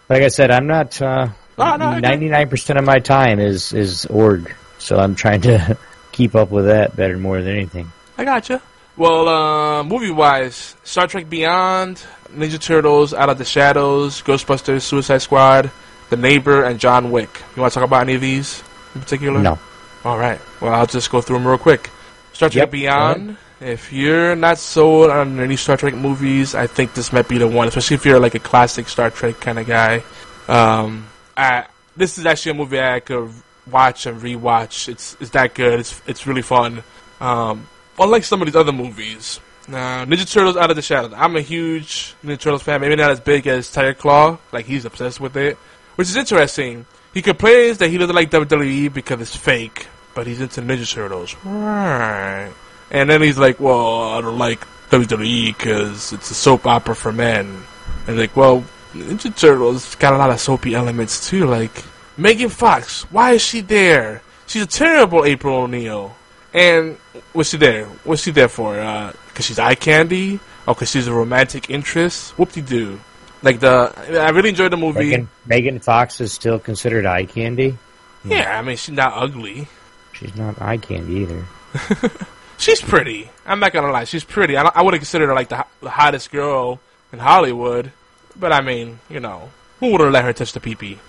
like I said, I'm not. Uh, no, Ninety-nine percent of my time is is org, so I'm trying to keep up with that better more than anything. I gotcha. Well, uh, movie wise, Star Trek Beyond, Ninja Turtles, Out of the Shadows, Ghostbusters, Suicide Squad, The Neighbor, and John Wick. You want to talk about any of these in particular? No. All right. Well, I'll just go through them real quick. Star Trek Yep, Beyond. If you're not sold on any Star Trek movies, I think this might be the one, especially if you're like a classic Star Trek kind of guy. Um, I, this is actually a movie I could watch and rewatch. It's it's that good. It's it's really fun. Um, unlike some of these other movies, now Ninja Turtles Out of the Shadows. I'm a huge Ninja Turtles fan. Maybe not as big as Tiger Claw. Like he's obsessed with it, which is interesting. He complains that he doesn't like WWE because it's fake, but he's into Ninja Turtles. Right. And then he's like, well, I don't like WWE because it's a soap opera for men. And like, well, Ninja Turtles got a lot of soapy elements too. Like Megan Fox, why is she there? She's a terrible April O'Neil. And what's she there? What's she there for? Uh, cause she's eye candy? Or cause she's a romantic interest? Whoop-de-doo. Like the, I really enjoyed the movie. Megan, Megan Fox is still considered eye candy. Yeah, I mean she's not ugly. She's not eye candy either. She's pretty. I'm not gonna lie, she's pretty. I, I wouldn't consider her like the, the hottest girl in Hollywood, but I mean, you know, who would have let her touch the pee-pee?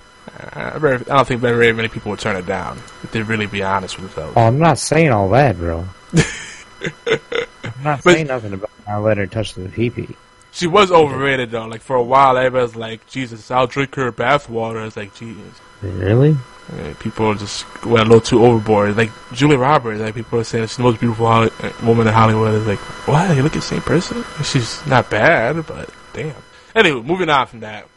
Uh, very, I don't think very, very many people would turn it down if they really be honest with themselves. Oh, I'm not saying all that, bro. I'm not But- saying nothing about not letting her touch the pee pee. She was overrated though. Like for a while, everybody was like, "Jesus, I'll drink her bathwater." It's like, Jesus. Really? Yeah, people just went a little too overboard. Like Julia Roberts, like people are saying she's the most beautiful uh, woman in Hollywood. It's like, what? You look at the same person? She's not bad, but damn. Anyway, moving on from that,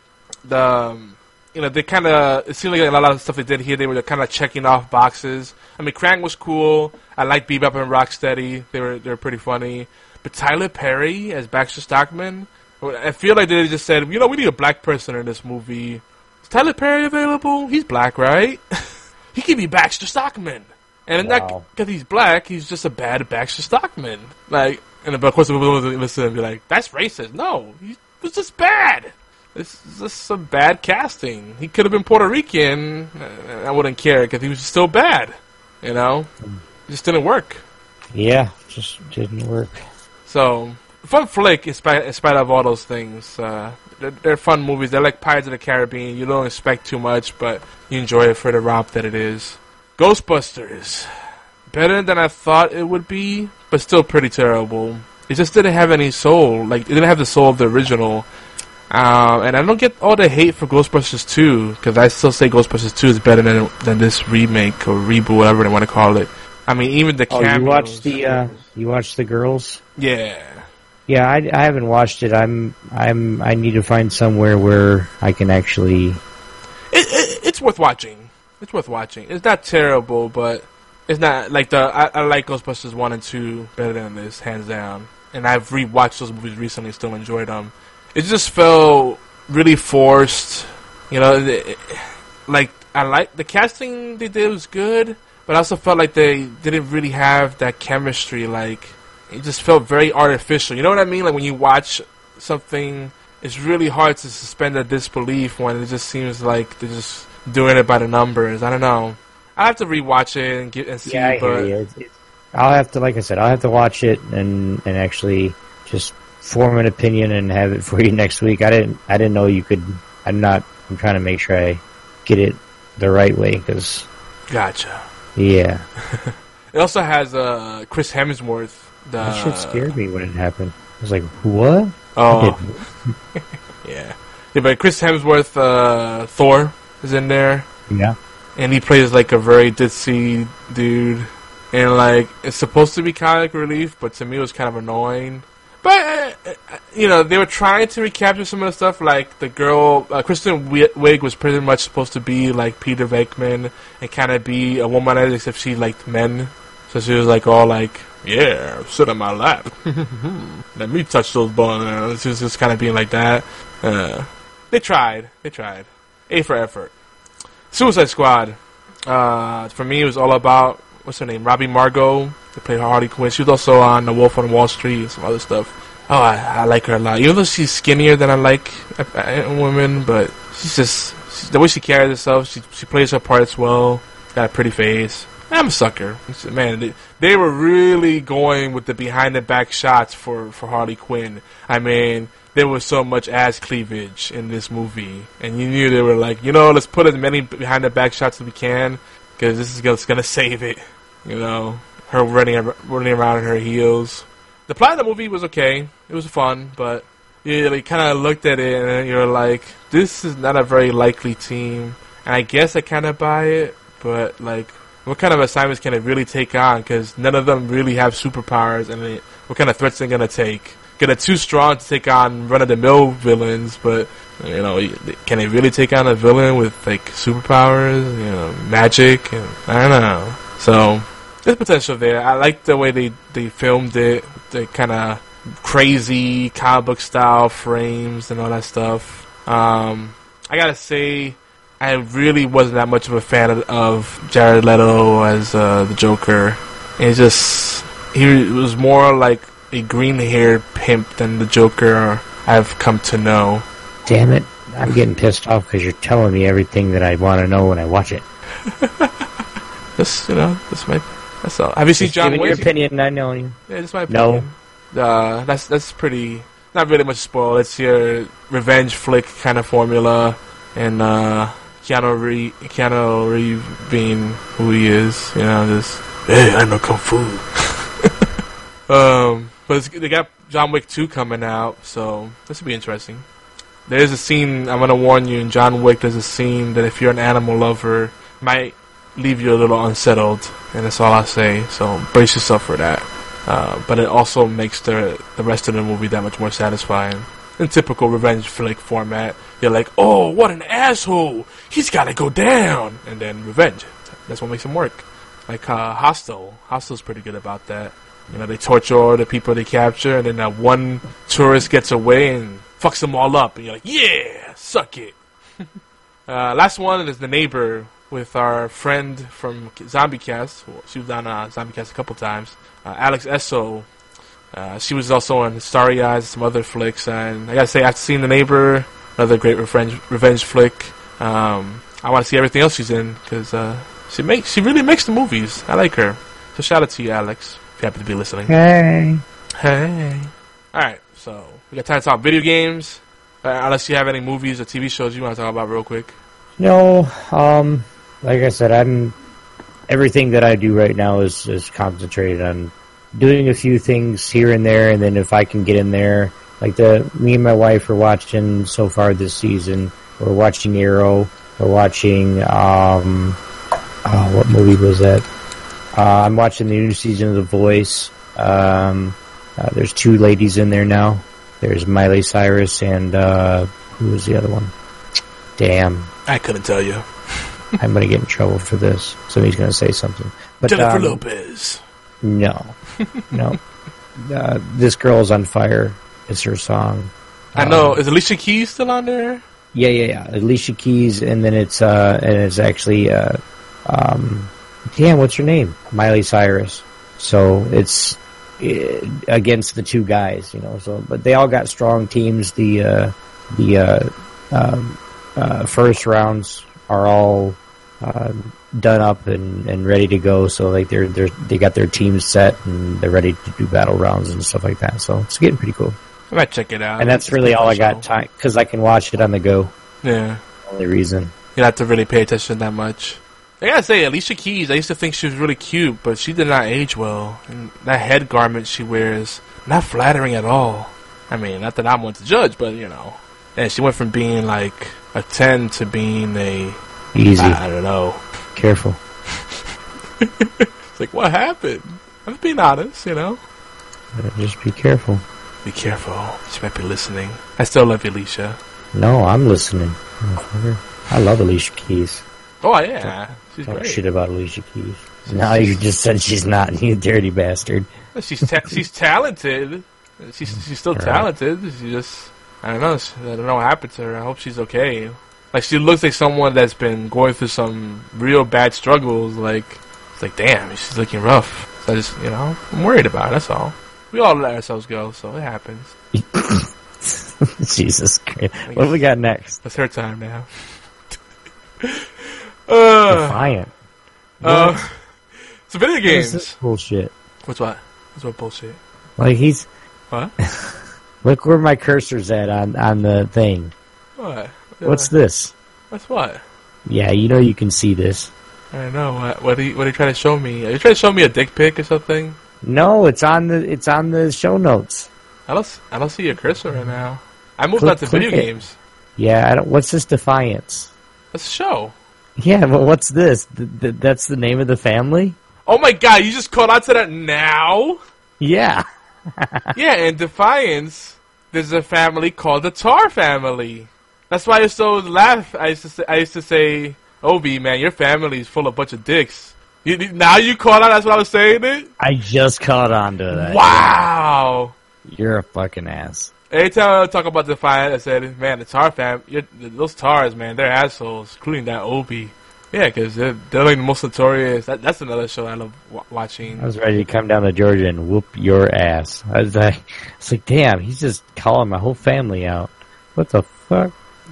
the um, you know they kind of it seemed like a lot of stuff they did here. They were kind of checking off boxes. I mean, Krang was cool. I like Bebop and Rocksteady. They were they were pretty funny. But Tyler Perry as Baxter Stockman, I feel like they just said, you know, we need a black person in this movie. Tyler Perry available? He's black, right? he could be Baxter Stockman. And not because he's black, he's just a bad Baxter Stockman. Like, and of course, people will listen and be like, "That's racist." No, he was just bad. This is just some bad casting. He could have been Puerto Rican. uh, I wouldn't care because he was still bad. You know, it just didn't work. Yeah, just didn't work. So, fun flick in spite, in spite of all those things. Uh, they're, they're fun movies. They're like Pirates of the Caribbean. You don't expect too much, but you enjoy it for the romp that it is. Ghostbusters. Better than I thought it would be, but still pretty terrible. It just didn't have any soul. Like, it didn't have the soul of the original. Um, and I don't get all the hate for Ghostbusters 2, because I still say Ghostbusters 2 is better than than this remake or reboot, whatever they want to call it. I mean, even the Oh, you cameos. watched the uh, you watched the girls? Yeah. Yeah, I, I haven't watched it. I'm I'm I need to find somewhere where I can actually. it, it, it's worth watching. It's worth watching. It's not terrible, but it's not like the I, I like Ghostbusters one and two better than this, hands down. And I've rewatched those movies recently, still enjoyed them. It just felt really forced. You know, it, like I like the casting they did was good, but I also felt like they didn't really have that chemistry. Like it just felt very artificial. You know what I mean? Like when you watch something, it's really hard to suspend a disbelief when it just seems like they're just doing it by the numbers. I don't know. I have to rewatch it and get and see. Yeah, I but hear you. I'll have to, like I said, I'll have to watch it and and actually just form an opinion and have it for you next week. I didn't I didn't know you could. I'm not. I'm trying to make sure I get it the right way because gotcha. yeah, It also has uh, Chris Hemsworth. The that shit scared me when it happened. I was like, what? Oh. yeah. Yeah, but Chris Hemsworth, uh, Thor, is in there. Yeah. And he plays like a very ditzy dude. And like, it's supposed to be comic relief, but to me it was kind of annoying. But, uh, uh, you know, they were trying to recapture some of the stuff, like the girl, uh, Kristen Wi- Wiig was pretty much supposed to be like Peter Venkman and kind of be a womanizer, except she liked men. So she was like all like, yeah, sit on my lap. Let me touch those bones. She was just kind of being like that. Uh, they tried. They tried. A for effort. Suicide Squad. Uh, for me, it was all about what's her name, Robbie Margot. They played Harley Quinn. She was also on The Wolf on Wall Street and some other stuff. Oh, I, I like her a lot. Even though she's skinnier than I like women, but she's just she's, the way she carries herself. She she plays her parts well. Got a pretty face. I'm a sucker. Man, they, they were really going with the behind the back shots for, for Harley Quinn. I mean, there was so much ass cleavage in this movie, and you knew they were like, you know, let's put as many behind the back shots as we can, because this is gonna, save it. You know, her running running around in her heels. The plot of the movie was okay. It was fun, but you like, kind of looked at it and you're like, this is not a very likely team. And I guess I kind of buy it, but like, What kind of assignments can it really take on? Because none of them really have superpowers, and it, what kind of threats are they gonna take? Get it too strong to take on run-of-the-mill villains, but you know, can they really take on a villain with like superpowers? You know, magic, and I don't know. So there's potential there. I like the way they they filmed it. The kind of crazy comic book style frames and all that stuff. Um, I gotta say, I really wasn't that much of a fan of, of Jared Leto as uh, the Joker. It just he was more like a green-haired pimp than the Joker I've come to know. Damn it! I'm getting pissed off because you're telling me everything that I want to know when I watch it. Just you know, this might. That's all. Have you seen Just John Wick? your opinion. I know you. Yeah, just my No. opinion. Uh, that's that's pretty. Not really much spoil. It's your revenge flick kind of formula, and uh, Keanu Reeves, Keanu Reeves being who he is. You know, just hey, I know kung fu. um, but they got John Wick two coming out, so this will be interesting. There's a scene I'm gonna warn you in John Wick. There's a scene that if you're an animal lover, might leave you a little unsettled, and that's all I'll say. So brace yourself for that. Uh, but it also makes the the rest of the movie that much more satisfying. In typical revenge flick format, you're like, "Oh, what an asshole! He's got to go down," and then revenge. That's what makes him work. Like uh, Hostel, Hostel's pretty good about that. You know, they torture all the people they capture, and then that one tourist gets away and fucks them all up, and you're like, "Yeah, suck it." Uh, last one is the neighbor with our friend from ZombieCast. She was on uh, ZombieCast a couple times. Uh, Alex Essoe. Uh, she was also on Starry Eyes, and some other flicks, and I gotta say, after seeing the neighbor, another great revenge revenge flick. Um, I want to see everything else she's in because uh, she makes she really makes the movies. I like her. So shout out to you, Alex, if you happen to be listening. Hey. Hey. All right, so we got time to talk video games. Uh, unless you have any movies or TV shows you want to talk about real quick. No, um, like I said, I'm everything that I do right now is is concentrated on doing a few things here and there, and then if I can get in there, like the me and my wife are watching so far this season. We're watching Arrow. We're watching um, oh, what movie was that? Uh, I'm watching the new season of The Voice. Um, uh, there's two ladies in there now. There's Miley Cyrus and uh, who was the other one? Damn. I couldn't tell you. I'm gonna get in trouble for this. Somebody's gonna say something. But Jennifer um, Lopez. No, no. uh, this is on fire. It's her song? I know. Is Alicia Keys still on there? Yeah, yeah, yeah. Alicia Keys, and then it's uh, and it's actually uh, um, damn, what's her name? Miley Cyrus. So it's uh, against the two guys, you know. So, but they all got strong teams. The uh, the uh, um, uh, first rounds are all uh, done up and, and ready to go. So like they're they're they got their teams set and they're ready to do battle rounds and stuff like that. So it's getting pretty cool. I might check it out. And that's really all I got time because I can watch it on the go. Yeah. Only reason. You don't have to really pay attention that much. I gotta say, Alicia Keys, I used to think she was really cute, but she did not age well. And that head garment she wears, not flattering at all. I mean, not that I'm one to judge, but you know. And she went from being like a 10 to being a. Easy. I, don't know. Careful. It's like, what happened? I'm just being honest, you know? Uh, Just be careful. Be careful. She might be listening. I still love Alicia. No, I'm listening. I love Alicia Keys. Oh, yeah. She's Talk shit about Alicia Keys. Now you just said she's not. You dirty bastard. She's ta- she's talented. She's she's still Right. talented. She just I don't know. I don't know what happened to her. I hope she's okay. Like she looks like someone that's been going through some real bad struggles. Like it's like damn, she's looking rough. So I just you know I'm worried about. Her, that's all. We all let ourselves go, so it happens. Jesus Christ. What do we got next? It's her time now. uh, Defiant. uh, so video What is games. this bullshit. What's what? What's what bullshit? Like he's. What? Look where my cursor's at on on the thing. What? What's this? What's what? Yeah, you know you can see this. I don't know. What, what are you, what are you trying to show me? Are you trying to show me a dick pic or something? No, it's on the it's on the show notes. I don't. I don't see your cursor right now. I moved Click- on to video it. games. Yeah, I don't. What's this defiance? Let's show. Yeah, but what's this? Th- th- that's the name of the family? Oh my god, you just caught on to that now? Yeah. yeah, in Defiance, there's a family called the Tarr family. That's why I used to laugh. I used to say, I used to say, Obi, man, your family's full of bunch of dicks. You, now you caught on. That's what I was saying. It. I just caught on to that. Wow. You're a fucking ass. Every time I talk about Defiant, I said, man, the Tarr fam, those Tarrs, man, they're assholes, including that Obi. Yeah, because they're, they're like the most notorious. That, that's another show I love watching. I was ready to come down to Georgia and whoop your ass. I was like, it's like, damn, he's just calling my whole family out. What the fuck?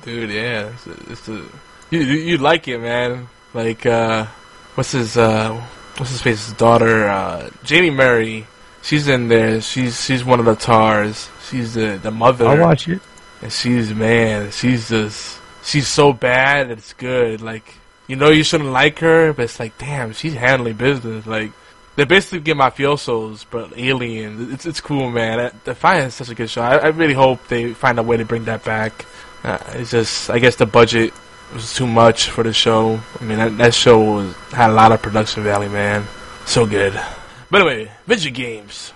Dude, yeah, it's, it's a, you, you like it, man. Like, uh, what's his uh, what's his face's daughter, uh, Jaime Murray. She's in there. She's she's one of the Tarrs. She's the the mother. I'll watch it. And she's man, she's just she's so bad. It's good. Like you know, you shouldn't like her, but it's like, damn, she's handling business. Like they basically get my mafiosos, but alien. It's it's cool, man. Defiant is such a good show. I, I really hope they find a way to bring that back. Uh, it's just, I guess the budget was too much for the show. I mean, that, that show was, had a lot of production value, man. So good. But anyway, video games.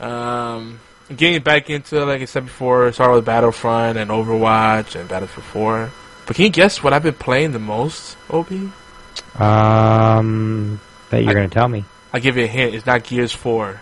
Um, getting back into, like I said before, started with Battlefront and Overwatch and Battlefield 4. But can you guess what I've been playing the most, Obi? Um, that you're I- gonna tell me. I'll give you a hint. It's not Gears 4.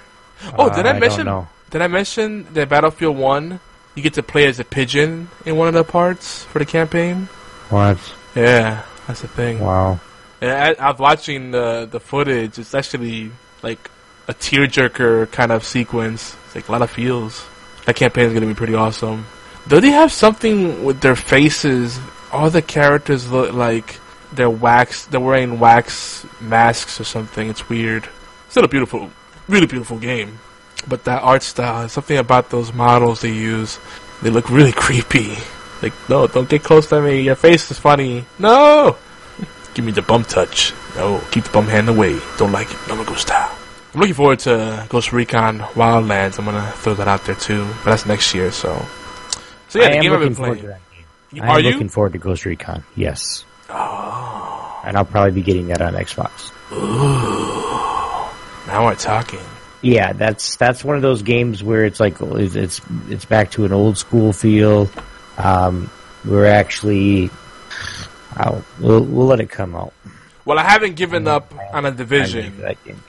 Oh, did Uh, I I mention? don't know. Did I mention that Battlefield 1, you get to play as a pigeon in one of the parts for the campaign? What? Yeah, that's the thing. Wow. And I, I was watching the the footage. It's actually like a tearjerker kind of sequence. It's like a lot of feels. That campaign is gonna be pretty awesome. Do they have something with their faces? All the characters look like they're wax. They're wearing wax masks or something. It's weird. Still a beautiful, really beautiful game. But that art style, something about those models they use, they look really creepy. Like, no, don't get close to me. Your face is funny. No! Give me the bum touch. No, keep the bum hand away. Don't like it. No me gusta. I'm looking forward to Ghost Recon Wildlands. I'm gonna throw that out there too. But that's next year, so. So yeah, I the am game I've been looking forward playing. to that game. I Are am you? looking forward to Ghost Recon. Yes. Oh. And I'll probably be getting that on Xbox. Ooh. Now we're talking. Yeah, that's that's one of those games where it's like it's it's, back to an old school feel. Um, we're actually, I'll, we'll we'll let it come out. Well, I haven't given up on a division.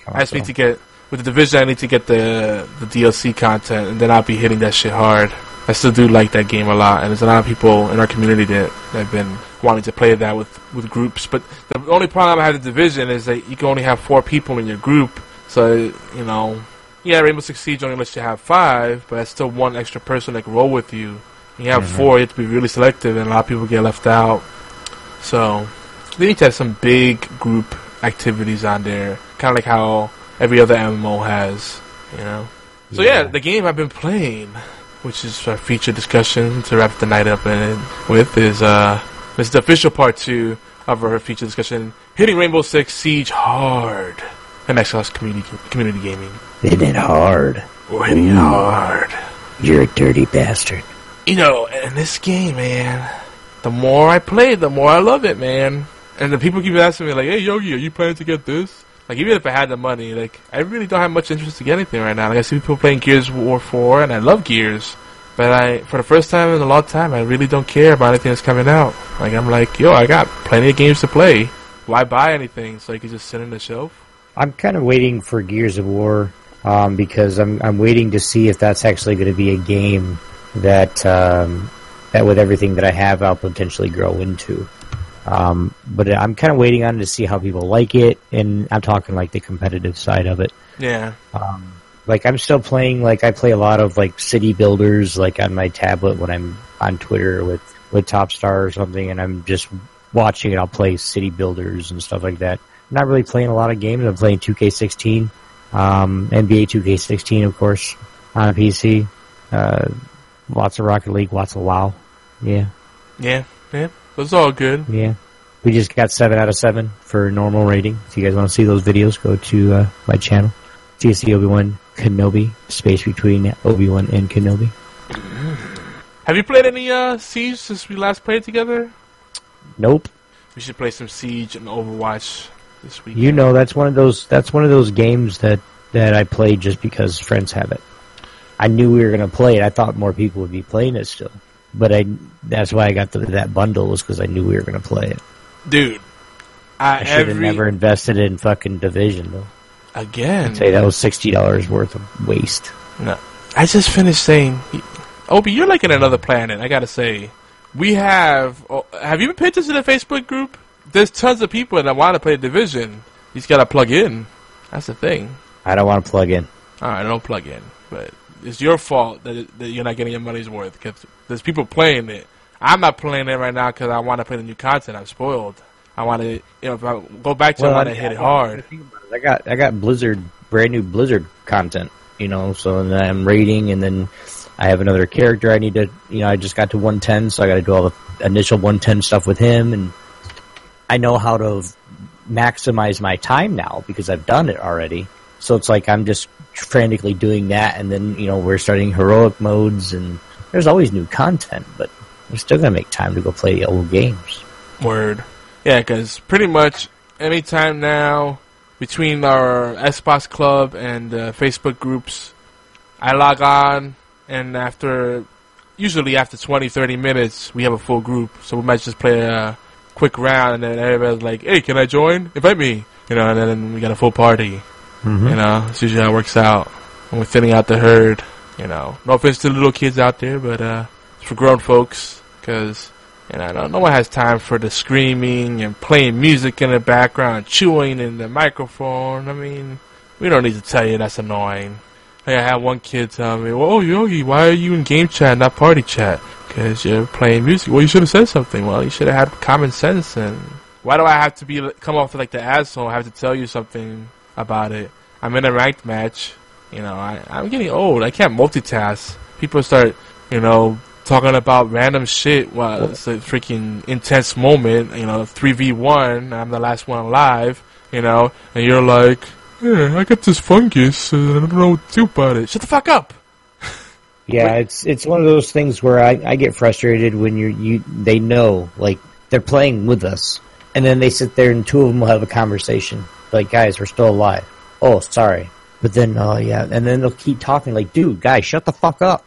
I just need to get with the division. I need to get the the DLC content, and then I'll be hitting that shit hard. I still do like that game a lot, and there's a lot of people in our community that that have been wanting to play that with with groups. But the only problem I have with the division is that you can only have four people in your group. So you know, yeah, Rainbow Six Siege only lets you have five, but that's still one extra person that can roll with you. When you have Mhm. four, you have to be really selective, and a lot of people get left out. So they need to have some big group activities on there, kind of like how every other MMO has, you know. So yeah, the game I've been playing, which is our feature discussion to wrap the night up in with, is uh, is the official part two of our feature discussion, hitting Rainbow Six Siege hard, and Xbox community community gaming. Hitting it hard. We're hitting it hard. You're a dirty bastard. You know, in this game, man, the more I play, the more I love it, man. And the people keep asking me, like, hey, Yogi, are you planning to get this? Like, even if I had the money, like, I really don't have much interest to get anything right now. Like, I see people playing Gears of War 4, and I love Gears. But I, for the first time in a long time, I really don't care about anything that's coming out. Like, I'm like, yo, I got plenty of games to play. Why buy anything so I can just sit on the shelf? I'm kind of waiting for Gears of War um, because I'm I'm waiting to see if that's actually going to be a game that um, that with everything that I have, I'll potentially grow into. Um, but I'm kind of waiting on to see how people like it, and I'm talking like the competitive side of it. Yeah. Um, like I'm still playing. Like I play a lot of like city builders, like on my tablet when I'm on Twitter with with Top Star or something, and I'm just watching it. I'll play city builders and stuff like that. I'm not really playing a lot of games. I'm playing 2K16, um, NBA 2K16, of course, on a PC. Uh, lots of Rocket League, lots of WoW. Yeah, Yeah, yeah. It's all good. yeah. We just got seven out of seven for normal rating. If you guys want to see those videos, go to uh, my channel. TSC Obi Wan Kenobi. Space between Obi Wan and Kenobi. Have you played any uh, Siege since we last played together? Nope. we should play some Siege and Overwatch this week. You know, that's one of those. That's one of those games that that I played just because friends have it. I knew we were going to play it. I thought more people would be playing it still, but I. That's why I got the, that bundle was because I knew we were going to play it. dude. I, I should have never invested in fucking Division though. again. I'd say that was sixty dollars worth of waste. No, I just finished saying, Obi, you're like in another planet. I gotta say, we have. Oh, have you been paying attention to the Facebook group? There's tons of people that want to play Division. You just gotta plug in. That's the thing. I don't want to plug in. All right, don't plug in, but it's your fault that, that you're not getting your money's worth because there's people playing it. I'm not playing it right now because I want to play the new content. I'm spoiled. I want to, you know, if I go back to, it, I want to hit it hard. I got I got Blizzard brand new Blizzard content, you know. So then I'm raiding, and then I have another character I need to, you know. I just got to 110, so I got to do all the initial 110 stuff with him, and I know how to maximize my time now because I've done it already. So it's like I'm just frantically doing that, and then you know we're starting heroic modes, and there's always new content, but we're still gonna make time to go play the old games. Word. Yeah, because pretty much anytime now between our Xbox Club and uh, Facebook groups, I log on, and after, usually after 20, 30 minutes, we have a full group. So we might just play a quick round, and then everybody's like, hey, can I join? Invite me. You know, and then we got a full party. Mhm. You know, it's usually how it works out. When we're thinning out the herd, you know. No offense to little kids out there, but uh, it's for grown folks, because you know, no, no one has time for the screaming and playing music in the background, chewing in the microphone. I mean, we don't need to tell you that's annoying. Like I had one kid tell me, "Well, Yogi, why are you in game chat, not party chat? Because you're playing music. Well, you should have said something. Well, you should have had common sense. And why do I have to be come off like the asshole? I have to tell you something about it. I'm in a ranked match. You know, I, I'm getting old. I can't multitask. People start, you know, talking about random shit while it's a freaking intense moment. You know, three v one. I'm the last one alive. You know, and you're like, yeah, I got this fungus. And I don't know what to do about it. Shut the fuck up. Yeah, it's it's one of those things where I, I get frustrated when you're you they know like they're playing with us, and then they sit there and two of them will have a conversation like, guys, we're still alive. Oh, sorry, but then oh yeah, and then they'll keep talking like, dude, guys, shut the fuck up.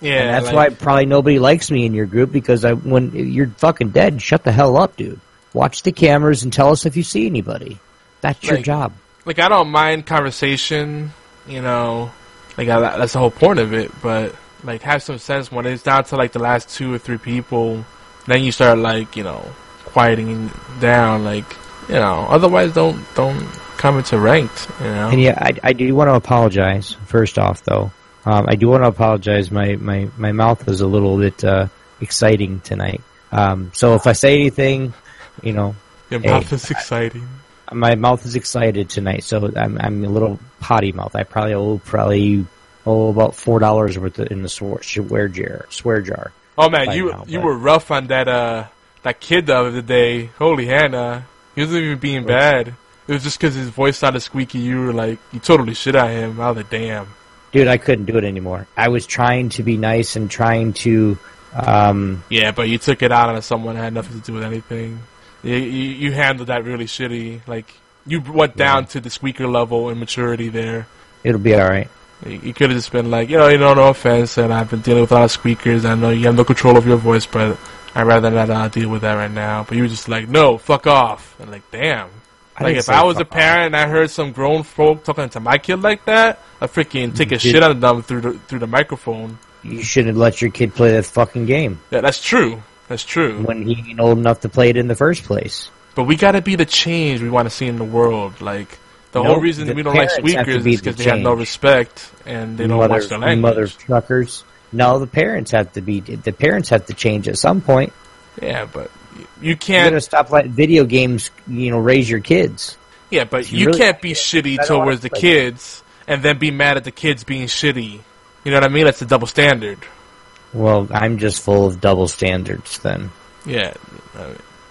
Yeah, and that's like- why probably nobody likes me in your group because I when you're fucking dead, shut the hell up, dude. Watch the cameras and tell us if you see anybody. That's your job. like I don't mind conversation, you know, like I, that's the whole point of it. But like, have some sense when it's down to like the last two or three people. Then you start like you know quieting down, like you know. Otherwise, don't don't come into ranked, you know. And yeah, I, I do want to apologize. First off, though, um, I do want to apologize. My my my mouth was a little bit uh, exciting tonight. Um, so if I say anything, you know, Your hey, mouth is exciting. My mouth is excited tonight. So I'm I'm a little potty mouth. I probably owe probably oh about four dollars worth in the swear, jar swear jar. Oh man, you now, you but- were rough on that uh that kid the other day. Holy Hannah, he wasn't even being bad. It was just because his voice sounded squeaky. You were like, you totally shit on him. I was like, damn. Dude, I couldn't do it anymore. I was trying to be nice and trying to. Um, Yeah, but you took it out on someone that had nothing to do with anything. You, you, you handled that really shitty. Like, you went down to the squeaker level in maturity there. it'll be all right. You, you could have just been like, you know, you know, no offense, and I've been dealing with a lot of squeakers. I know you have no control of your voice, but I'd rather not uh, deal with that right now. But you were just like, no, fuck off. And like, damn. I like, if I was a fuck off. parent and I heard some grown folk talking to my kid like that, I'd freaking take a Dude. shit out of them through the, through the microphone. You shouldn't have let your kid play that fucking game Yeah, that's true. That's true. when he ain't old enough to play it in the first place. But we gotta be the change we want to see in the world. Like the No, whole reason the we don't like squeakers is because the they have no respect and they don't mother, watch their language. mother truckers. No, the parents have to be. The parents have to change at some point. Yeah, but you You can't. gotta stop letting video games. You know, raise your kids. Yeah, but You you really- can't be shitty I don't wanna towards the play- kids and then be mad at the kids being shitty. You know what I mean? That's a double standard. Well, I'm just full of double standards. Then Yeah.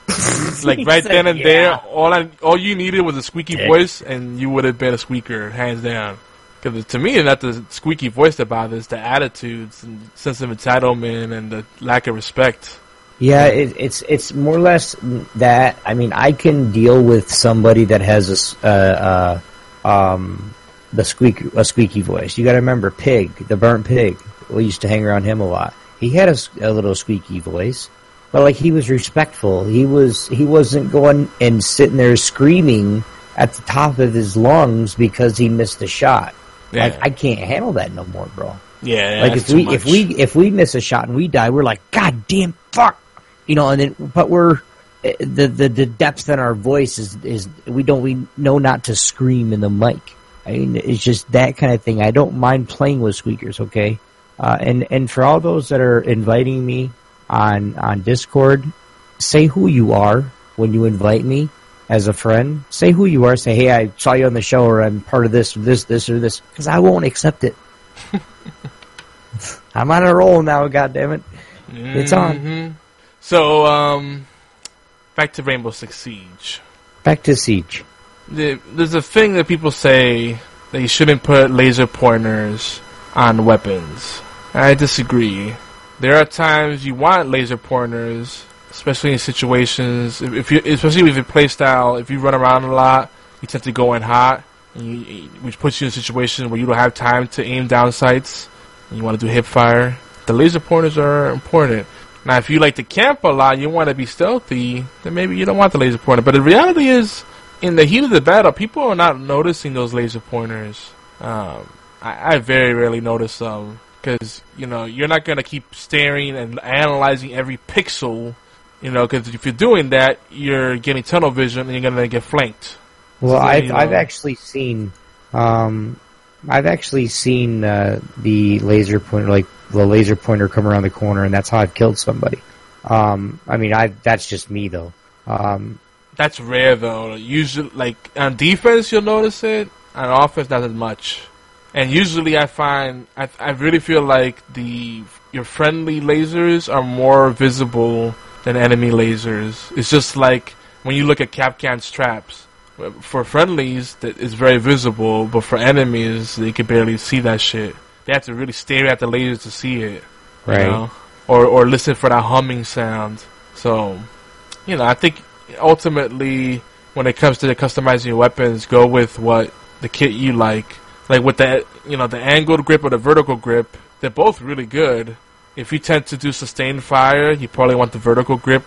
It's like right said, then and "Yeah." there, all I, all you needed was a squeaky Dick. voice, and you would have been a squeaker, hands down. Because to me, not the squeaky voice that bothers, the attitudes and sense of entitlement and the lack of respect. Yeah, it, it's it's more or less that. I mean, I can deal with somebody that has a uh, uh, um, the squeak a squeaky voice. You got to remember, Pig, the burnt pig. We used to hang around him a lot. He had a, a little squeaky voice, but like he was respectful. He was he wasn't going and sitting there screaming at the top of his lungs because he missed a shot. Like Yeah. I can't handle that no more, bro. Yeah, like if we if we if we miss a shot and we die, we're like, God damn, fuck, you know. And then, but we're eh, the the the depth in our voice is is we don't we know not to scream in the mic. I mean, it's just that kind of thing. I don't mind playing with squeakers, okay. Uh, and and for all those that are inviting me on on Discord, say who you are when you invite me as a friend. Say who you are. Say, hey, I saw you on the show, or I'm part of this, or this, this, or this, because I won't accept it. I'm on a roll now. God damn it, it's on. Mhm. So, um, back to Rainbow Six Siege. Back to Siege. The, there's a thing that people say that you shouldn't put laser pointers on weapons. I disagree. There are times you want laser pointers, especially in situations, if, you, especially with your playstyle, if you run around a lot, you tend to go in hot, you, which puts you in a situation where you don't have time to aim down sights, and you want to do hip fire. The laser pointers are important. Now, if you like to camp a lot, you want to be stealthy, then maybe you don't want the laser pointer. But the reality is, in the heat of the battle, people are not noticing those laser pointers. Um, I, I very rarely notice them because you know you're not gonna keep staring and analyzing every pixel. You know, because if you're doing that, you're getting tunnel vision and you're gonna get flanked. Well, So, I've you I've actually seen, um, I've actually seen uh, the laser pointer, like the laser pointer, come around the corner, and that's how I've killed somebody. Um, I mean, I that's just me though. Um, That's rare though. Usually, like on defense, you'll notice it. On offense, not as much. And usually, I find I I really feel like the your friendly lasers are more visible than enemy lasers. It's just like when you look at Kapkan's traps. For friendlies, that is very visible, but for enemies, they can barely see that shit. They have to really stare at the lasers to see it, you Right. know? Or or listen for that humming sound. So, you know, I think ultimately, when it comes to the customizing your weapons, go with what the kit you like. Like with the you know the angled grip or the vertical grip, they're both really good. If you tend to do sustained fire, you probably want the vertical grip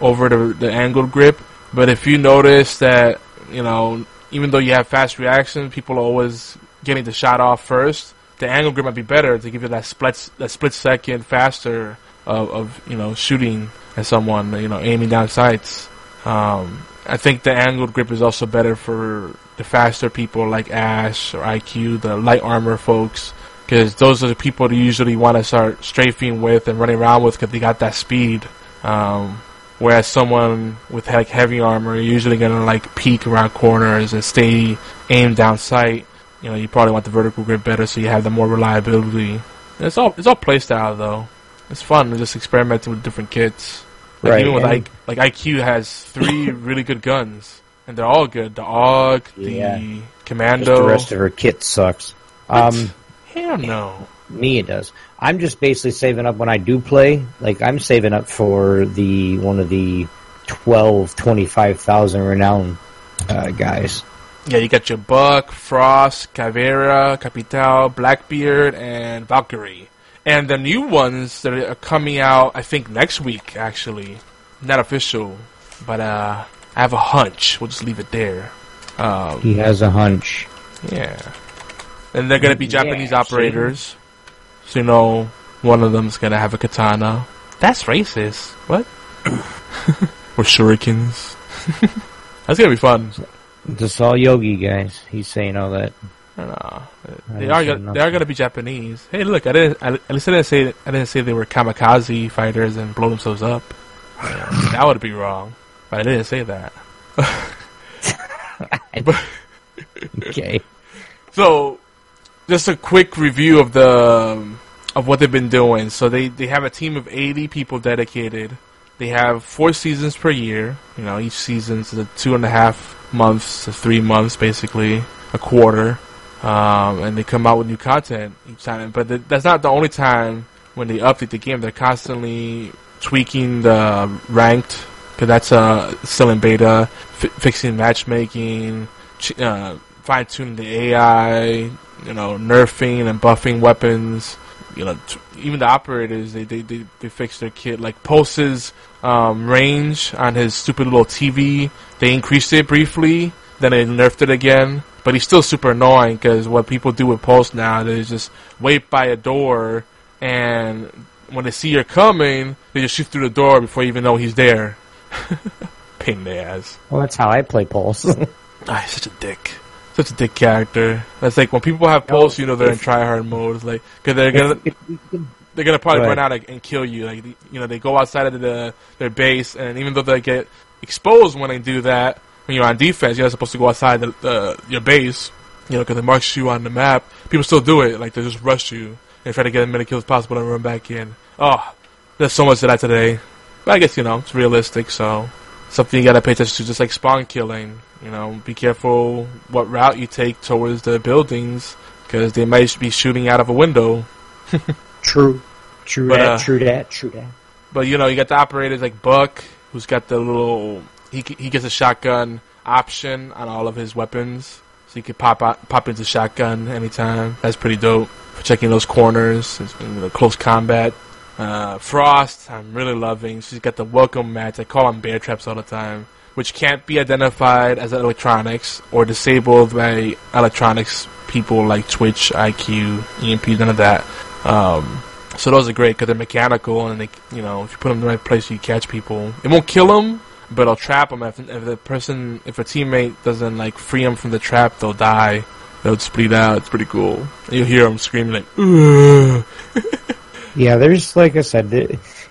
over the the angled grip. But if you notice that you know even though you have fast reaction, people are always getting the shot off first. The angled grip might be better to give you that split that split second faster of, of you know shooting at someone, you know aiming down sights. Um, I think the angled grip is also better for the faster people like Ash or IQ, the light armor folks, because those are the people that you usually want to start strafing with and running around with because they got that speed. Um, whereas someone with like heavy armor, you're usually gonna like peek around corners and stay aimed down sight. You know, you probably want the vertical grip better so you have the more reliability. It's all it's all playstyle though. It's fun to just experimenting with different kits. Like Right, even with like like IQ has three really good guns, and they're all good. The AUG, Yeah. the just Commando. the rest of her kit sucks. Um, Hell no. me it does. I'm just basically saving up when I do play. Like I'm saving up for the one of the twelve, twenty-five thousand renowned uh, guys. Yeah, you got your Buck, Frost, Caveira, Capitão, Blackbeard, and Valkyrie. And the new ones that are coming out, I think next week actually. Not official, but uh, I have a hunch. We'll just leave it there. Um, He has a hunch. Yeah. And they're gonna be Yeah, Japanese see? operators. So you know one of them's gonna have a katana. That's racist. What? or shurikens. That's gonna be fun. Just all Yogi guys. He's saying all that. I know. I They are gonna, they are gonna be Japanese. Hey, look, I didn't. I, at least I didn't say. I didn't say they were kamikaze fighters and blow themselves up. That would be wrong. But I didn't say that. But- Okay. So, just a quick review of the of what they've been doing. So they they have a team of 80 people dedicated. They have four seasons per year. You know, each season's a two and a half months to three months, basically a quarter. Um, and they come out with new content each time. But th- that's not the only time when they update the game. They're constantly tweaking the ranked because that's uh, still in beta, fixing matchmaking, ch- uh, fine tuning the AI, you know, nerfing and buffing weapons. You know, t- even the operators they they they, they fixed their kit. Like Pulse's um, range on his stupid little TV, they increased it briefly, then they nerfed it again. But he's still super annoying because what people do with Pulse now, they just wait by a door and when they see you're coming, they just shoot through the door before you even know he's there. Pain in the ass. Well, that's how I play Pulse. ah, he's such a dick. Such a dick character. That's like when people have Pulse, you know they're in tryhard mode. It's like because they're gonna they're gonna probably Right. run out and, and kill you. Like you know they go outside of the their base, and even though they get exposed when they do that, when you're on defense, you're not supposed to go outside the, the your base. You know because it marks you on the map. People still do it. Like they just rush you and try to get as many kills as possible and run back in. Oh, there's so much to that today. But I guess, you know, it's realistic, so something you gotta pay attention to, just like spawn killing. You know, be careful what route you take towards the buildings, because they might be shooting out of a window. true. True But, that, uh, true that, true that. But, you know, you got the operators like Buck, who's got the little. He, he gets a shotgun option on all of his weapons. So you can pop out, pop into shotgun anytime. That's pretty dope for checking those corners, you know, close combat. Uh, Frost, I'm really loving. She's got the Welcome Mat. I call them bear traps all the time, which can't be identified as electronics or disabled by electronics people like Twitch, IQ, EMP, none of that. Um, so those are great because they're mechanical and they, you know, if you put them in the right place, you catch people. It won't kill them, but it'll trap them. If, if the person, if a teammate doesn't like free them from the trap, they'll die. They'll bleed out. It's pretty cool. you'll hear them screaming like. Yeah, there's like I said,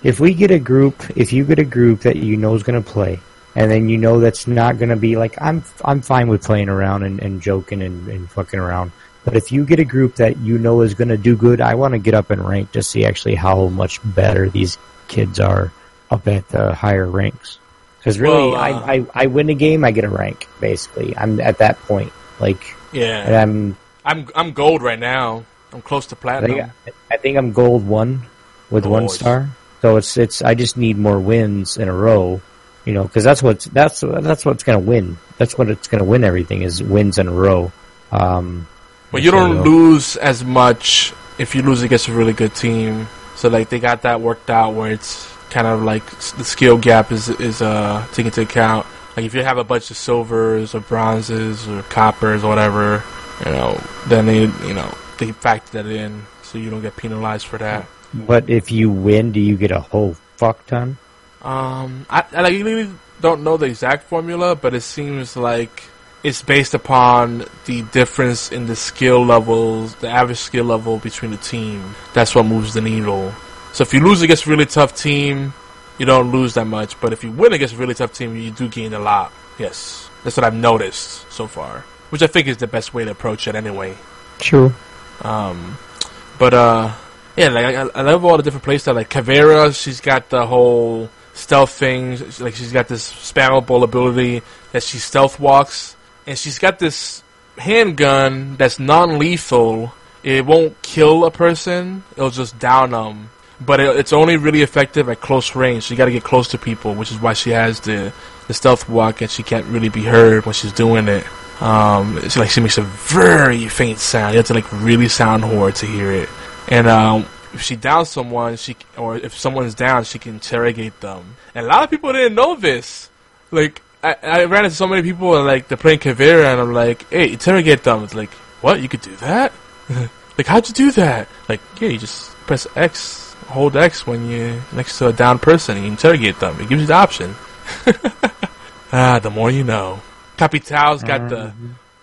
if we get a group, if you get a group that you know is going to play, and then you know that's not going to be like I'm, I'm fine with playing around and, and joking and, and fucking around. But if you get a group that you know is going to do good, I want to get up in rank to see actually how much better these kids are up at the higher ranks. Because really, Well, uh, I, I I win a game, I get a rank. Basically, I'm at that point. Like, Yeah. and I'm I'm I'm gold right now. I'm close to I platinum. think, I think I'm gold one with one Nice. star. So it's it's I just need more wins in a row, you know, because that's what's that's that's what's gonna win. That's what it's gonna win. Everything is wins in a row. Um, But you don't lose as much if you lose against a really good team. So like they got that worked out where it's kind of like the skill gap is is uh taken into account. Like if you have a bunch of silvers or bronzes or coppers or whatever, you know, then they you know they factor that in so you don't get penalized for that. But if you win, do you get a whole fuck ton? Um, I, I like, really don't know the exact formula, but it seems like it's based upon the difference in the skill levels, the average skill level between the team. That's what moves the needle. So if you lose against a really tough team, you don't lose that much. But if you win against a really tough team, you do gain a lot. Yes, that's what I've noticed so far, which I think is the best way to approach it anyway. True. Um, but uh, yeah, like I, I love all the different playstyles. Like Caveira, she's got the whole stealth thing. Like she's got this spammable ability that she stealth walks, and she's got this handgun that's non-lethal. It won't kill a person; it'll just down them. But it, it's only really effective at close range. So you got to get close to people, which is why she has the the stealth walk, and she can't really be heard when she's doing it. Um, it's like she makes a very faint sound. You have to like really sound hard to hear it. And um, if she downs someone, she or if someone's down, she can interrogate them. And a lot of people didn't know this. Like I, I ran into so many people and like they're playing Caveira, and I'm like, hey, interrogate them. It's like, what? You could do that? like, how'd you do that? Like, yeah, you just press X, hold X when you're next to a down person, and you interrogate them. It gives you the option. ah, the more you know. Capitão's got the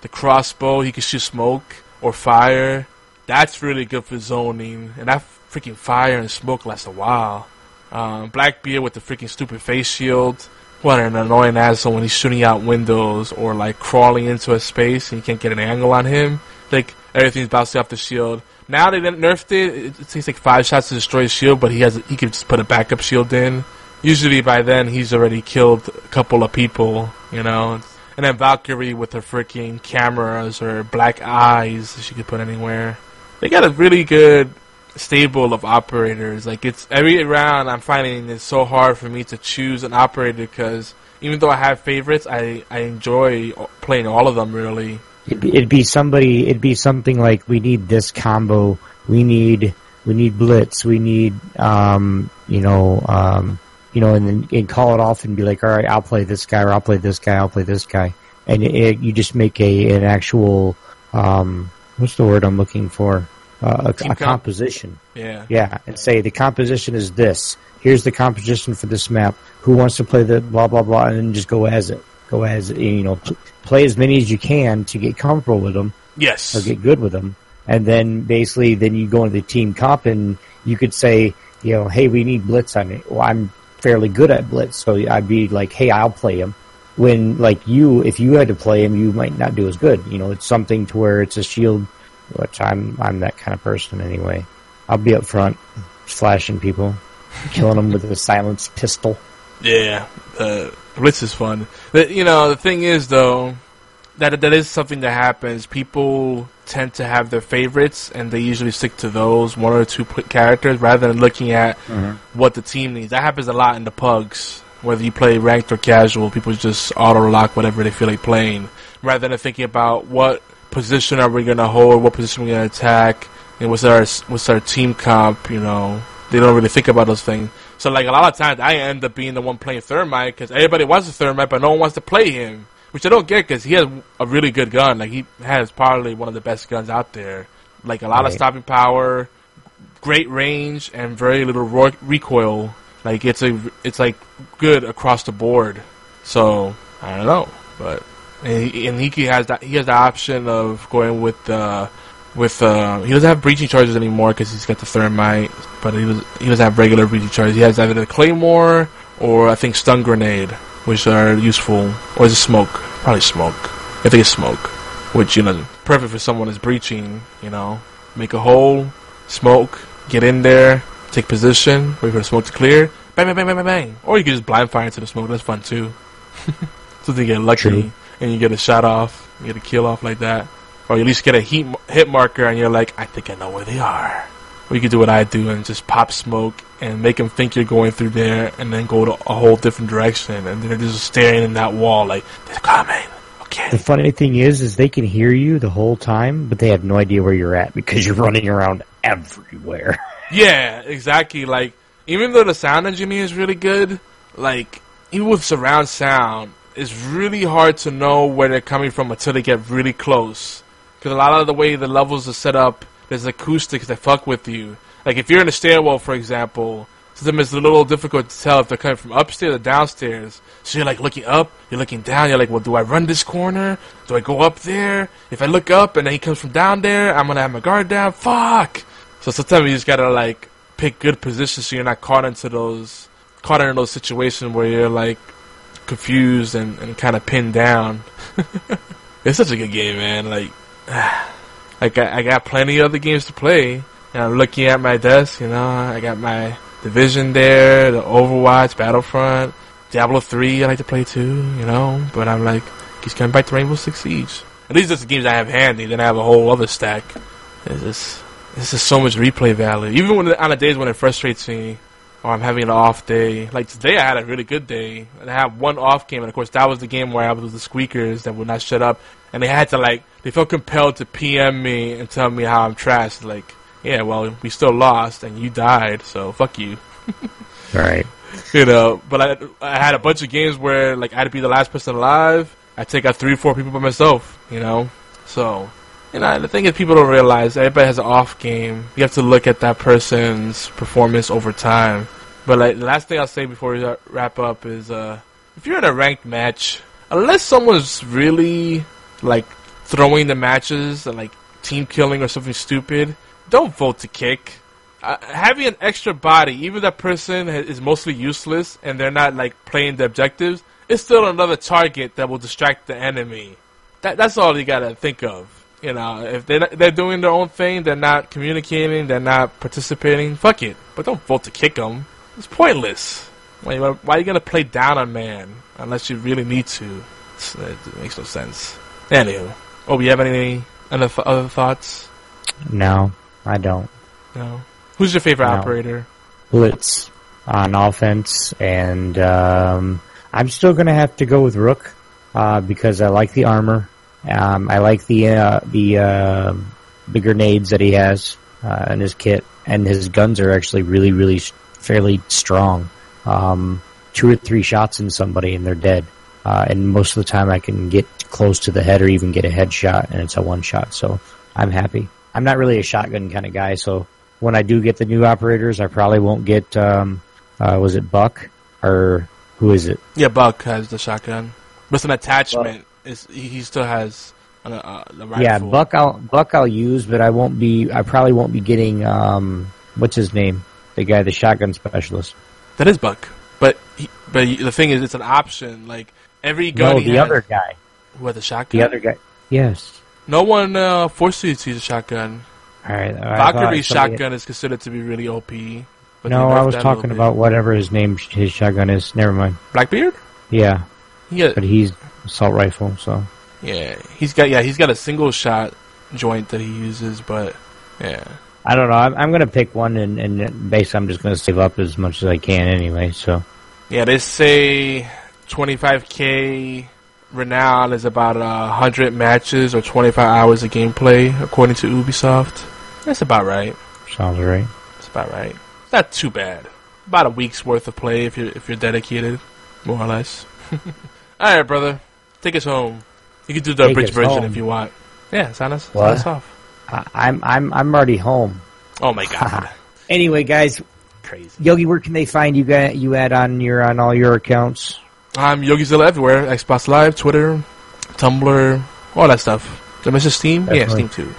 the crossbow. He can shoot smoke or fire. That's really good for zoning. And that freaking fire and smoke lasts a while. Um, Blackbeard with the freaking stupid face shield. What an annoying asshole when he's shooting out windows or like crawling into a space and you can't get an angle on him. Like everything's bouncing off the shield. Now they nerfed it. It, it takes like five shots to destroy his shield, but he has he can just put a backup shield in. Usually by then he's already killed a couple of people, you know. And then Valkyrie with her freaking cameras or black eyes she could put anywhere. They got a really good stable of operators. Like it's every round, I'm finding it's so hard for me to choose an operator because even though I have favorites, I I enjoy playing all of them really. It'd be, it'd be somebody. It'd be something like we need this combo. We need we need blitz. We need um, you know um, you know, and then and call it off and be like, all right, I'll play this guy or I'll play this guy. I'll play this guy, and it, you just make a an actual um, what's the word I'm looking for? Uh, a, a composition. Yeah. Yeah, and say the composition is this. Here's the composition for this map. Who wants to play the blah blah blah, and then just go as it. Go as. You know, play as many as you can to get comfortable with them. Yes. Or get good with them, and then basically, then you go into the team comp, and you could say, you know, hey, we need blitz on it. Well, I'm fairly good at blitz, so I'd be like, hey, I'll play him. When like you, if you had to play him, you might not do as good. You know, it's something to where it's a shield, which I'm I'm that kind of person anyway. I'll be up front, slashing people, killing them with a silenced pistol. Yeah, uh, blitz is fun. But, you know, the thing is though, that that is something that happens. People tend to have their favorites, and they usually stick to those one or two characters rather than looking at Mhm. what the team needs. That happens a lot in the pugs. Whether you play ranked or casual, people just auto lock whatever they feel like playing, rather than thinking about what position are we gonna hold, what position we gonna attack, and what's our what's our team comp. You know, they don't really think about those things. So like a lot of times, I end up being the one playing Thermite because everybody wants a Thermite, but no one wants to play him. Which I don't get because he has a really good gun. Like he has probably one of the best guns out there. Like a lot of stopping power, great range, and very little ro- recoil. Like it's a it's like good across the board. So I don't know, but and, he, and he has that he has the option of going with the with uh he doesn't have breaching charges anymore because he's got the thermite, but he does he doesn't have regular breaching charges. He has either the claymore or I think stun grenade, which are useful, or is it smoke? Probably smoke. I think it's smoke, which you know perfect for someone that's breaching. You know, make a hole, smoke, get in there, take position, wait for the smoke to clear, bang bang bang bang bang bang. Or you can just blind fire into the smoke. That's fun too. so you get lucky True. and you get a shot off, you get a kill off like that, or you at least get a heat hit marker and you're like, I think I know where they are. Or you could do what I do and just pop smoke and make them think you're going through there, and then go to a whole different direction, and they're just staring in that wall like they're coming. Okay. The funny thing is, is they can hear you the whole time, but they have no idea where you're at because you're running around everywhere. Yeah, exactly. Like, even though the sound engineer is really good, like, even with surround sound, it's really hard to know where they're coming from until they get really close. Because a lot of the way the levels are set up, there's acoustics that fuck with you. Like, if you're in a stairwell, for example, sometimes it's a little difficult to tell if they're coming from upstairs or downstairs. So you're like looking up, you're looking down, you're like, well, do I run this corner? Do I go up there? If I look up and then he comes from down there, I'm gonna have my guard down. Fuck! So sometimes you just gotta like pick good positions so you're not caught into those caught into those situations where you're like confused and, and kind of pinned down. it's such a good game, man. Like, like I, I got plenty of other games to play. And I'm looking at my desk, you know, I got my Division there, the Overwatch, Battlefront, Diablo 3 I like to play too, you know, but I'm like, just coming back to Rainbow Six Siege. At least that's the games I have handy, then I have a whole other stack. It's just so much replay value. Even when on the days when it frustrates me, or I'm having an off day. Like today, I had a really good day. And I had one off game, and of course, that was the game where I was with the squeakers that would not shut up, and they had to like, they felt compelled to PM me and tell me how I'm trash. Like, yeah, well, we still lost, and you died, so fuck you. right. You know, but I, I had a bunch of games where like I had to be the last person alive. I take out three, four people by myself. You know, so you know the thing is people don't realize everybody has an off game. You have to look at that person's performance over time. But like the last thing I'll say before we wrap up is, uh, if you're in a ranked match, unless someone's really like throwing the matches and like team killing or something stupid, don't vote to kick uh, having an extra body, even that person is mostly useless and they're not like playing the objectives, it's still another target that will distract the enemy. That that's all you gotta think of. You know, if they're not, they're doing their own thing, they're not communicating, they're not participating. Fuck it, but don't vote to kick them. It's pointless. Why, why, are you gonna play down on man unless you really need to? It's- It makes no sense. Anywho, oh, you have any other, th- other thoughts? No, I don't. No. Who's your favorite No. operator? Blitz on offense, and um, I'm still going to have to go with Rook uh, because I like the armor. Um, I like the uh, the uh, the grenades that he has uh, in his kit, and his guns are actually really, really fairly strong. Um, two or three shots in somebody, and they're dead. Uh, and most of the time, I can get close to the head or even get a headshot, and it's a one shot. So I'm happy. I'm not really a shotgun kind of guy, so when I do get the new operators, I probably won't get. Um, uh, was it Buck or who is it? Yeah, Buck has the shotgun. With an attachment, is he he still has an, uh, the rifle. Yeah, Buck. I'll Buck. I'll use, but I won't be. I probably won't be getting. Um, what's his name? The guy, the shotgun specialist. That is Buck. But he, but he- the thing is, it's an option. Like every gun. No, he the has- other guy. What the shotgun? The other guy. Yes. No one uh, forced you to use a shotgun. All right. Valkyrie's shotgun is considered to be really OP. No, I was that a little talking about whatever his name, his shotgun is. Never mind. Blackbeard. Yeah. Yeah. But he's assault rifle, so. Yeah, he's got yeah he's got a single shot joint that he uses, but yeah. I don't know. I'm, I'm going to pick one, and, and basically, I'm just going to save up as much as I can anyway. So, Yeah, they say 25k renown is about uh, 100 matches or 25 hours of gameplay, according to Ubisoft. That's about right. sounds right. That's about right. Not too bad. About a week's worth of play if you're if you're dedicated, more or less. All right, brother, take us home. You can do the Take bridge version home. if you want. Yeah, sign us, sign us off. I, I'm I'm I'm already home. Oh my god. Anyway, guys, crazy. Yogi, where can they find you? Guys, you at on your on all your accounts? I'm Yogizilla everywhere. Xbox Live, Twitter, Tumblr, all that stuff. Did I mention Steam? Yeah, Steam too.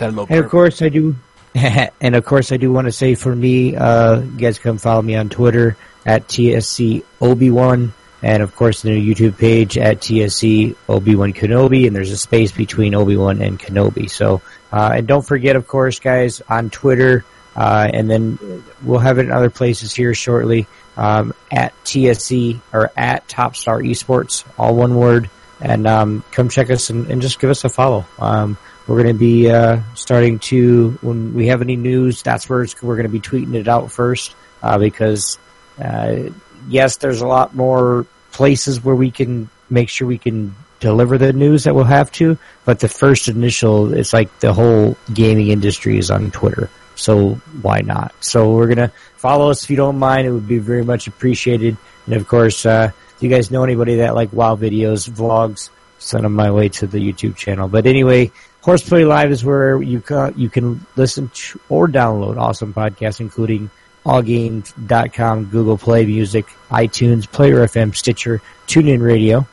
A And of course, I do. and of course, I do want to say for me, uh, you guys come follow me on Twitter at TSC Obi Wan, and of course, the new YouTube page at TSC Obi Wan Kenobi, and there's a space between Obi Wan and Kenobi. So, uh, and don't forget, of course, guys, on Twitter, uh, and then we'll have it in other places here shortly. Um, at TSC or at Top Star Esports, all one word, and um, come check us and, and just give us a follow. Um, we're going to be uh, starting to when we have any news. That's where we're going to be tweeting it out first uh, because uh, yes, there's a lot more places where we can make sure we can deliver the news that we'll have to. But the first initial, it's like the whole gaming industry is on Twitter. So why not? So we're gonna follow us if you don't mind. It would be very much appreciated. And of course, uh, if you guys know anybody that like WoW videos, vlogs, send them my way to the YouTube channel. But anyway, Horseplay Live is where you can, you can listen to or download awesome podcasts, including allgames.com, Google Play Music, iTunes, Player FM, Stitcher, TuneIn Radio.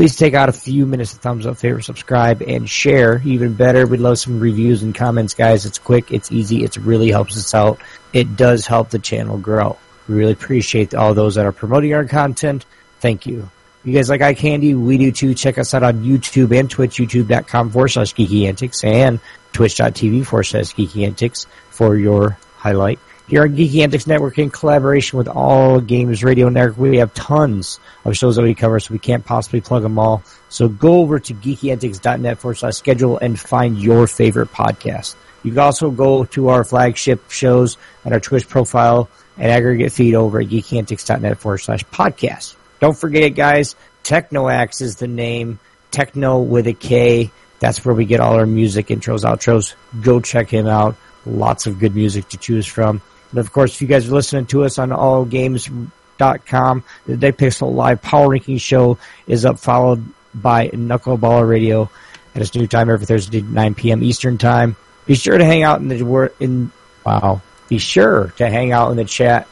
Please take out a few minutes to thumbs up, favorite, subscribe, and share. Even better, we'd love some reviews and comments, guys. It's quick, it's easy, it really helps us out. It does help the channel grow. We really appreciate all those that are promoting our content. Thank you. You guys like eye candy? We do too. Check us out on YouTube and Twitch, youtube.com forward slash geeky antics and twitch.tv forward slash geeky antics for your highlight. Here on Geeky Antics Network in collaboration with All Games Radio Network, we have tons of shows that we cover, so we can't possibly plug them all. So go over to geekyantics.net forward slash schedule and find your favorite podcast. You can also go to our flagship shows and our Twitch profile and aggregate feed over at geekyantics.net forward slash podcast. Don't forget, guys, TeknoAXE is the name. Tekno with a K. That's where we get all our music intros, outros. Go check him out. Lots of good music to choose from. And of course, if you guys are listening to us on allgames.com, the Dead Pixel Live Power Ranking Show is up, followed by Knuckleballer Radio at its new time every Thursday, 9 p.m. Eastern Time. Be sure to hang out in the in wow. Be sure to hang out in the chat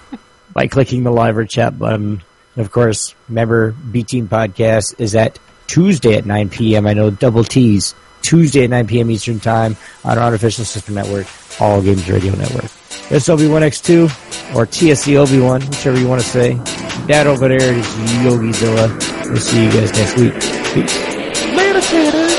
by clicking the live or chat button. And of course, remember B Team Podcast is at Tuesday at 9 p.m. I know double T's. Tuesday at 9 p.m. Eastern Time on our Artificial System Network, All Games Radio Network. This Obi-Wan X2 or TSC Obi-Wan, whichever you want to say. That over there is Yogizilla. We'll see you guys next week. Peace. Later, taters.